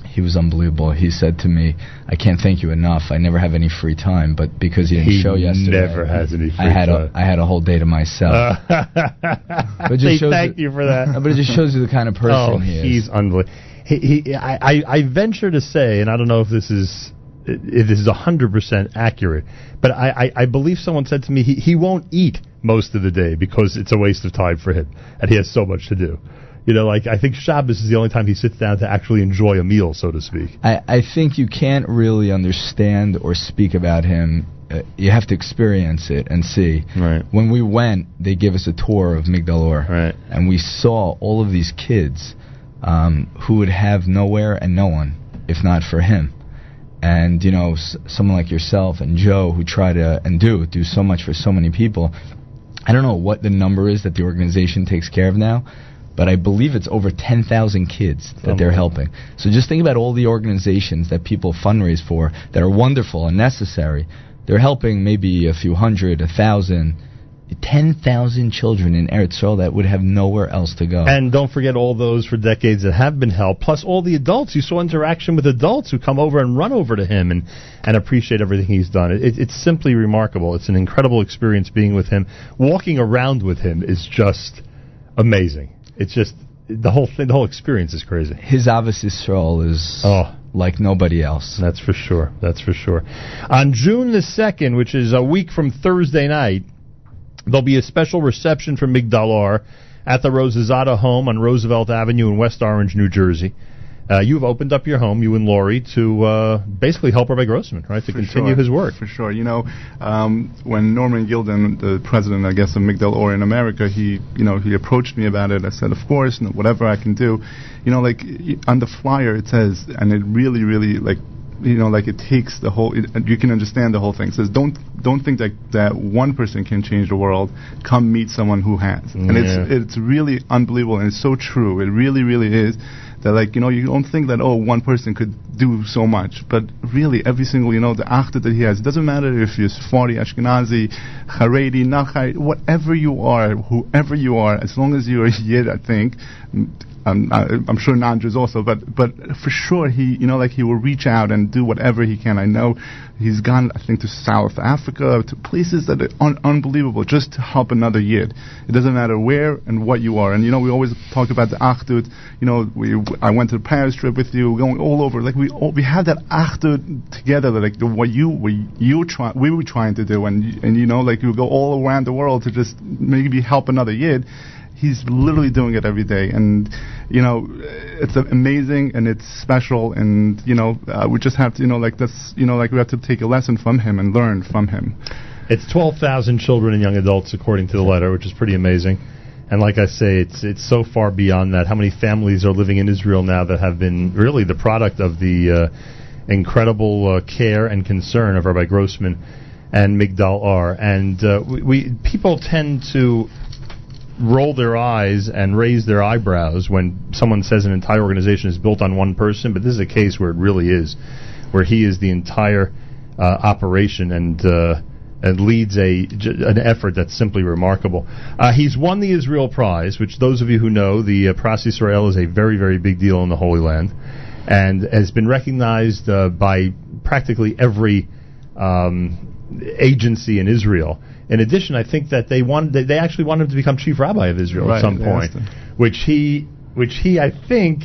he was unbelievable. He said to me, "I can't thank you enough. I never have any free time, but because you didn't He show yesterday, never has any I free had time. a I had a whole day to myself." but it just shows thank you- you for that. But it just shows you the kind of person oh, he is. he's unbelievable. He, he, I, I, I venture to say, and I don't know if this is if this is hundred percent accurate, but I, I, I believe someone said to me he, he won't eat most of the day because it's a waste of time for him, and he has so much to do. You know, like I think Shabbos is the only time he sits down to actually enjoy a meal, so to speak. I, I think you can't really understand or speak about him. Uh, you have to experience it and see. Right. When we went, they gave us a tour of Migdal Or, right. and we saw all of these kids um, who would have nowhere and no one if not for him. And you know, s- someone like yourself and Joe who try to and do do so much for so many people. I don't know what the number is that the organization takes care of now, but I believe it's over 10,000 kids that they're helping. So just think about all the organizations that people fundraise for that are wonderful and necessary. They're helping maybe a few hundred, a thousand, 10,000 children in Eretz Yisrael that would have nowhere else to go. And don't forget all those for decades that have been helped, plus all the adults. You saw interaction with adults who come over and run over to him and, and appreciate everything he's done. It, it's simply remarkable. It's an incredible experience being with him. Walking around with him is just amazing. It's just the whole thing, the whole experience is crazy. His Ahavas Yisrael is oh. like nobody else. That's for sure. That's for sure. On June the 2nd, which is a week from Thursday night, there'll be a special reception for Migdal Or at the Rozehzadeh home on Roosevelt Avenue in West Orange, New Jersey. Uh, you've opened up your home, you and Lori, to uh, basically help Rabbi Grossman, right, to For continue sure, his work. For sure. You know, um, when Norman Gilden, the president, I guess, of Migdal Or in America, he, you know, he approached me about it. I said, of course, whatever I can do. You know, like on the flyer it says, and it really, really like. You know, like it takes the whole. It, you can understand the whole thing. It says, don't don't think that that one person can change the world. Come meet someone who has, and Yeah. it's it's really unbelievable, and it's so true. It really, really is that like you know you don't think that oh one person could do so much, but really every single you know the achta that he has. It doesn't matter if you're Sfari, Ashkenazi, Haredi, Haredi, whatever you are, whoever you are, as long as you're a Yid, I think. I'm, sure non-Jews also, but but for sure he you know like he will reach out and do whatever he can. I know he's gone I think to South Africa to places that are un- unbelievable just to help another Yid. It doesn't matter where and what you are. And you know we always talk about the Achdut. You know we I went to the Paris trip with you, going all over. Like we all, we have that Achdut together. Like the, what you what you try we were trying to do, and and you know like you go all around the world to just maybe help another Yid he's literally doing it every day and you know it's amazing and it's special and you know uh, we just have to you know like this you know like we have to take a lesson from him and learn from him It's 12,000 children and young adults, according to the letter, which is pretty amazing. And like I say, it's it's so far beyond that. How many families are living in Israel now that have been really the product of the uh, incredible uh, care and concern of Rabbi Grossman and Migdal Or. And uh, we, we people tend to roll their eyes and raise their eyebrows when someone says an entire organization is built on one person, but this is a case where it really is, where he is the entire uh, operation and uh, and leads a an effort that's simply remarkable. Uh, he's won the Israel Prize, which those of you who know, the uh, Pras Israel is a very very big deal in the Holy Land, and has been recognized uh, by practically every um, agency in Israel. In addition, I think that they wanted they, they actually wanted him to become chief rabbi of Israel Right, at some point, which he which he I think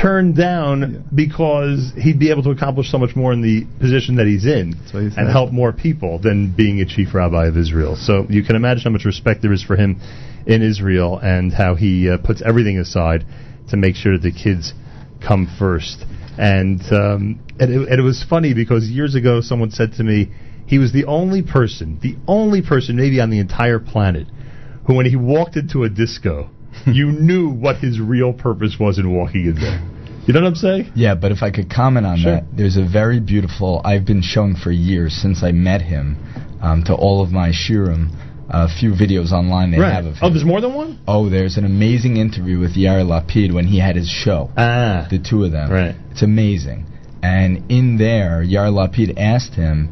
turned down because he'd be able to accomplish so much more in the position that he's in he and help more people than being a chief rabbi of Israel. So you can imagine how much respect there is for him in Israel and how he uh, puts everything aside to make sure that the kids come first. And um, and, it, and it was funny because years ago someone said to me he was the only person, the only person maybe on the entire planet who, when he walked into a disco, you knew what his real purpose was in walking in there. You know what I'm saying? Yeah, but if I could comment on Sure. that, there's a very beautiful. I've been showing for years since I met him um, to all of my shiurim. A few videos online they right. have of him. Oh, there's more than one. Oh, there's an amazing interview with Yair Lapid when he had his show. Ah, the two of them. Right. It's amazing. And in there, Yair Lapid asked him.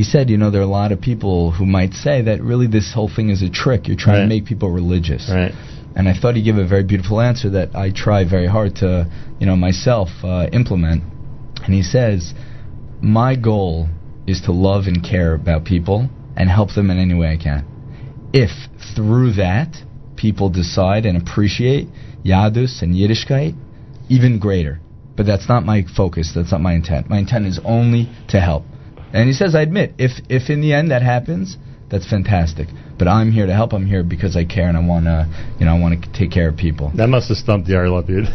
He said, you know, there are a lot of people who might say that really this whole thing is a trick. You're trying Right. to make people religious. Right. And I thought he gave a very beautiful answer that I try very hard to, you know, myself uh, implement. And he says, my goal is to love and care about people and help them in any way I can. If through that people decide and appreciate Yadus and Yiddishkeit, even greater. But that's not my focus. That's not my intent. My intent is only to help. And he says, I admit, if if in the end that happens, that's fantastic. But I'm here to help. I'm here because I care and I want to, you know, I want to take care of people. That must have stumped the Lapid.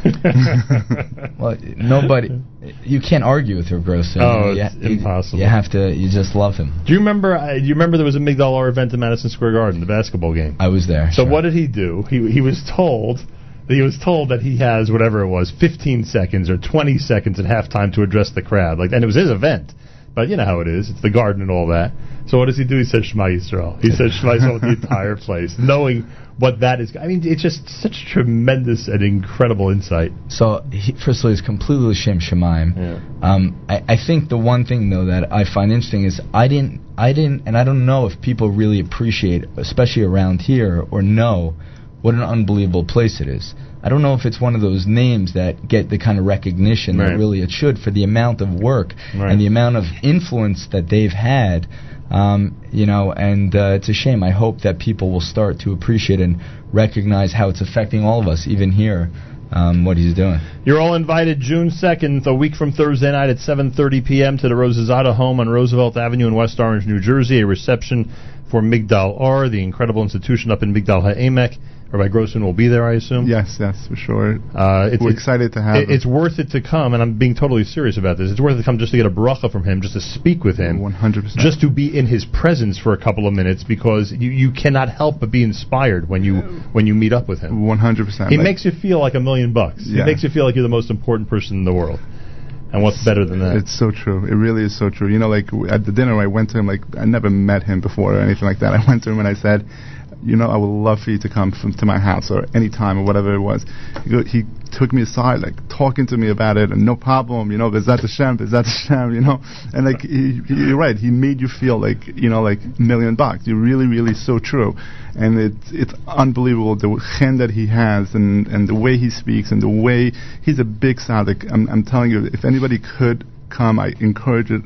Well, nobody, you can't argue with Rav Grossman. Oh, you, it's you- impossible. You have to, you just love him. Do you remember? Uh, do you remember there was a Migdal Or event in Madison Square Garden, the basketball game? I was there. So what did he do? He he was told he was told that he has whatever it was, 15 seconds or 20 seconds at halftime to address the crowd. Like, and it was his event. But you know how it is. It's the garden and all that. So what does he do? He says Shema Yisrael. He says Shema Yisrael the entire place, knowing what that is. I mean, it's just such tremendous and incredible insight. So he, first of all, he's completely Shem Shamayim. Um, I, I think the one thing though that I find interesting is I didn't, I didn't, and I don't know if people really appreciate, especially around here, or know what an unbelievable place it is. I don't know if it's one of those names that get the kind of recognition Right. that really it should for the amount of work Right. and the amount of influence that they've had. Um, you know, and uh, it's a shame. I hope that people will start to appreciate and recognize how it's affecting all of us, even here, um, what he's doing. You're all invited June 2nd, a week from Thursday night at 7:30 p.m. to the Rozehzadeh home on Roosevelt Avenue in West Orange, New Jersey. A reception for Migdal Or, the incredible institution up in Migdal HaEmek. Rabbi Grossman will be there, I assume. Yes, yes, for sure. Uh, it's, We're it's- excited to have it- It's worth it to come, and I'm being totally serious about this. It's worth it to come just to get a bracha from him, just to speak with him, 100%. just to be in his presence for a couple of minutes, because you, you cannot help but be inspired when you when you meet up with him. 100%. He Like- makes you feel like a million bucks. Yeah. He makes you feel like you're the most important person in the world. And what's better than that? It's so true. It really is so true. You know, like w- at the dinner, I went to him. Like I never met him before or anything like that. I went to him and I said, "You know, I would love for you to come from, to my house or any time or whatever it was." He, go, he took me aside, like talking to me about it, and no problem. You know, Bezat Hashem, Bezat Hashem. You know, and like he, he, you're right. He made you feel like you know, like million bucks. You're really, really so true, and it's it's unbelievable the chen that he has and and the way he speaks and the way he's a big tzaddik. I'm I'm telling you, if anybody could come, I encourage it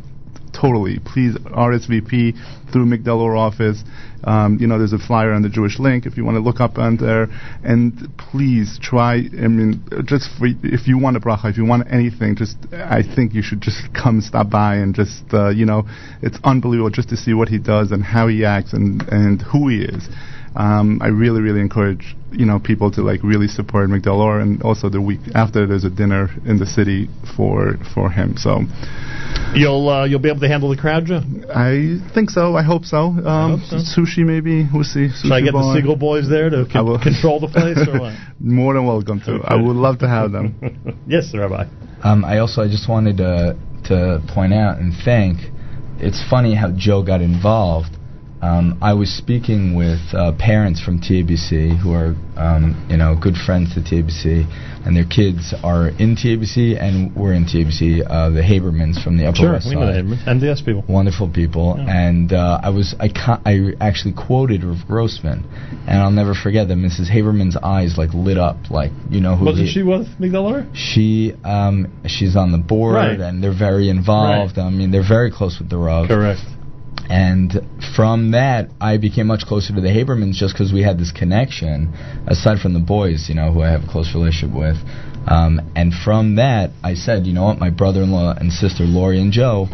totally. Please RSVP through Migdal Or office. Um, you know, there's a flyer on the Jewish link if you want to look up on there. And please try. I mean, just for, if you want a bracha, if you want anything, just I think you should just come stop by and just uh, you know, it's unbelievable just to see what he does and how he acts and and who he is. Um, I really, really encourage you know people to like really support Migdal Or, and also the week after there's a dinner in the city for for him. So You'll uh, you'll be able to handle the crowd, Joe. I think so. I hope so. Um, Sushi maybe. We'll see. Sushi Should I get the bar. Segal boys there to con- control the place or what? More than welcome to. I would love to have them. yes, Rabbi. Um, I also I just wanted to to point out and thank. It's funny how Joe got involved. Um, I was speaking with uh, parents from TABC who are um, you know good friends to TABC, and their kids are in TABC and we're in TABC. Uh, the Habermans from the Upper Sure, West we know the Habermans. MDS people. wonderful people. And uh, I was I ca- I actually quoted Rav Grossman, and I'll never forget that Mrs. Haberman's eyes like lit up, like you know who Wasn't he- she with Migdal she um she's on the board Right. and they're very involved. I mean they're very close with the Rav. Correct. And from that, I became much closer to the Habermans just because we had this connection. Aside from the boys, you know, who I have a close relationship with. Um, and from that, I said, you know what, my brother-in-law and sister Lori and Joe,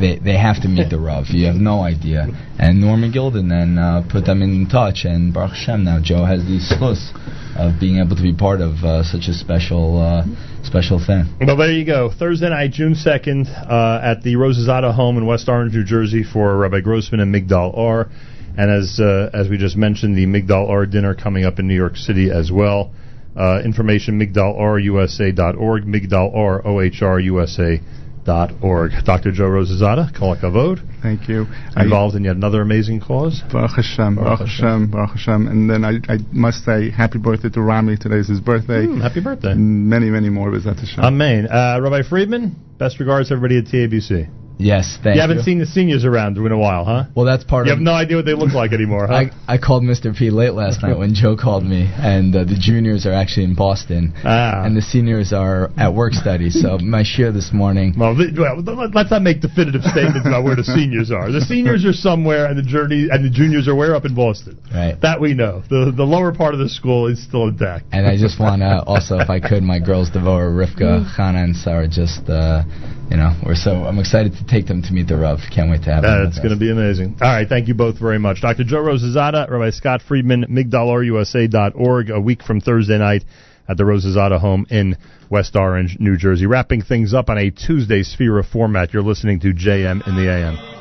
they they have to meet the Rav. You have no idea. And Norman Gilden then uh, put them in touch, and Baruch Hashem now Joe has the schluss of being able to be part of uh, such a special uh, special thing. Well, there you go. Thursday night, June 2nd, uh, at the Rozehzadeh home in West Orange, New Jersey for Rabbi Grossman and Migdal Or. And as uh, as we just mentioned, the Migdal Or dinner coming up in New York City as well. Uh, information, migdalusa.org, migdalusa.org. Dr. Joe Rozehzadeh, Kol HaKavod. Thank you. Involved in yet another amazing cause. Baruch Hashem, Baruch Hashem, Baruch Hashem. And then I, I must say, happy birthday to Rami. Today is his birthday. Hmm, happy birthday. Many, many more. Bezat Hashem. Amen. Uh, Rabbi Friedman, best regards everybody at TABC. Yes, thank you you. haven't seen the seniors around in a while, huh? Well, that's part You of. You have no idea what they look like anymore, huh? I, I called Mr. P late last night when Joe called me, and uh, the juniors are actually in Boston, Ah. and the seniors are at work study. So my share this morning. Well, th- well, let- let's not make definitive statements about where the seniors are. The seniors are somewhere, and the journey and the juniors are where up in Boston. Right. That we know. The the lower part of the school is still intact. And I just want to also, if I could, my girls Devora, Rivka, Hannah, and Sarah, just uh, you know, we're so I'm excited to take them to meet the Rav. Can't wait to have them. It's going to be amazing. All right, thank you both very much. Dr. Joe Rozehzadeh, Rabbi Scott Friedman, MigdalOrUSA.org, a week from Thursday night at the Rozehzadeh home in West Orange, New Jersey. Wrapping things up on a Tuesday Sphere of format, you're listening to JM in the AM.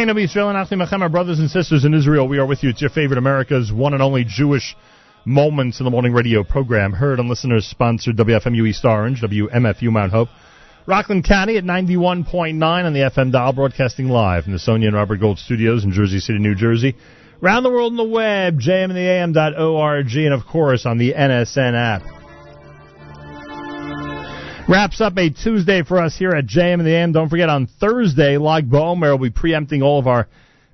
Achenu Israel and Achim Achem, our brothers and sisters in Israel, we are with you. It's your favorite America's one and only Jewish Moments in the Morning radio program, heard on listeners sponsored WFMU East Orange, WMFU Mount Hope, Rockland County at 91.9 on the FM dial, broadcasting live from the Sonia and Robert Gold studios in Jersey City, New Jersey. Around the world on the web, jmandtheam.org, and of course on the NSN app. Wraps up a Tuesday for us here at JM and the AM. Don't forget on Thursday, Lag BaOmer will be preempting all of our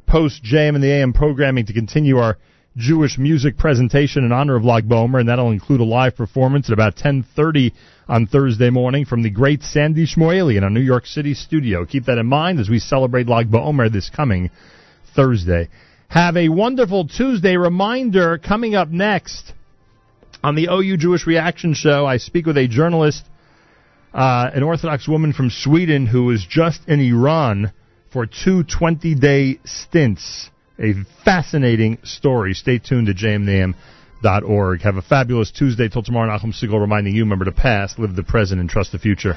post JM and the AM programming to continue our Jewish music presentation in honor of Lag BaOmer, and that'll include a live performance at about 10:30 on Thursday morning from the great Sandy Shmuely in our New York City studio. Keep that in mind as we celebrate Lag BaOmer this coming Thursday. Have a wonderful Tuesday. Reminder coming up next on the OU Jewish Reaction Show. I speak with a journalist uh, an Orthodox woman from Sweden who was just in Iran for two 20 day stints. A fascinating story. Stay tuned to jmam.org. Have a fabulous Tuesday till tomorrow. Nachum Segal reminding you, remember the past, live the present, and trust the future.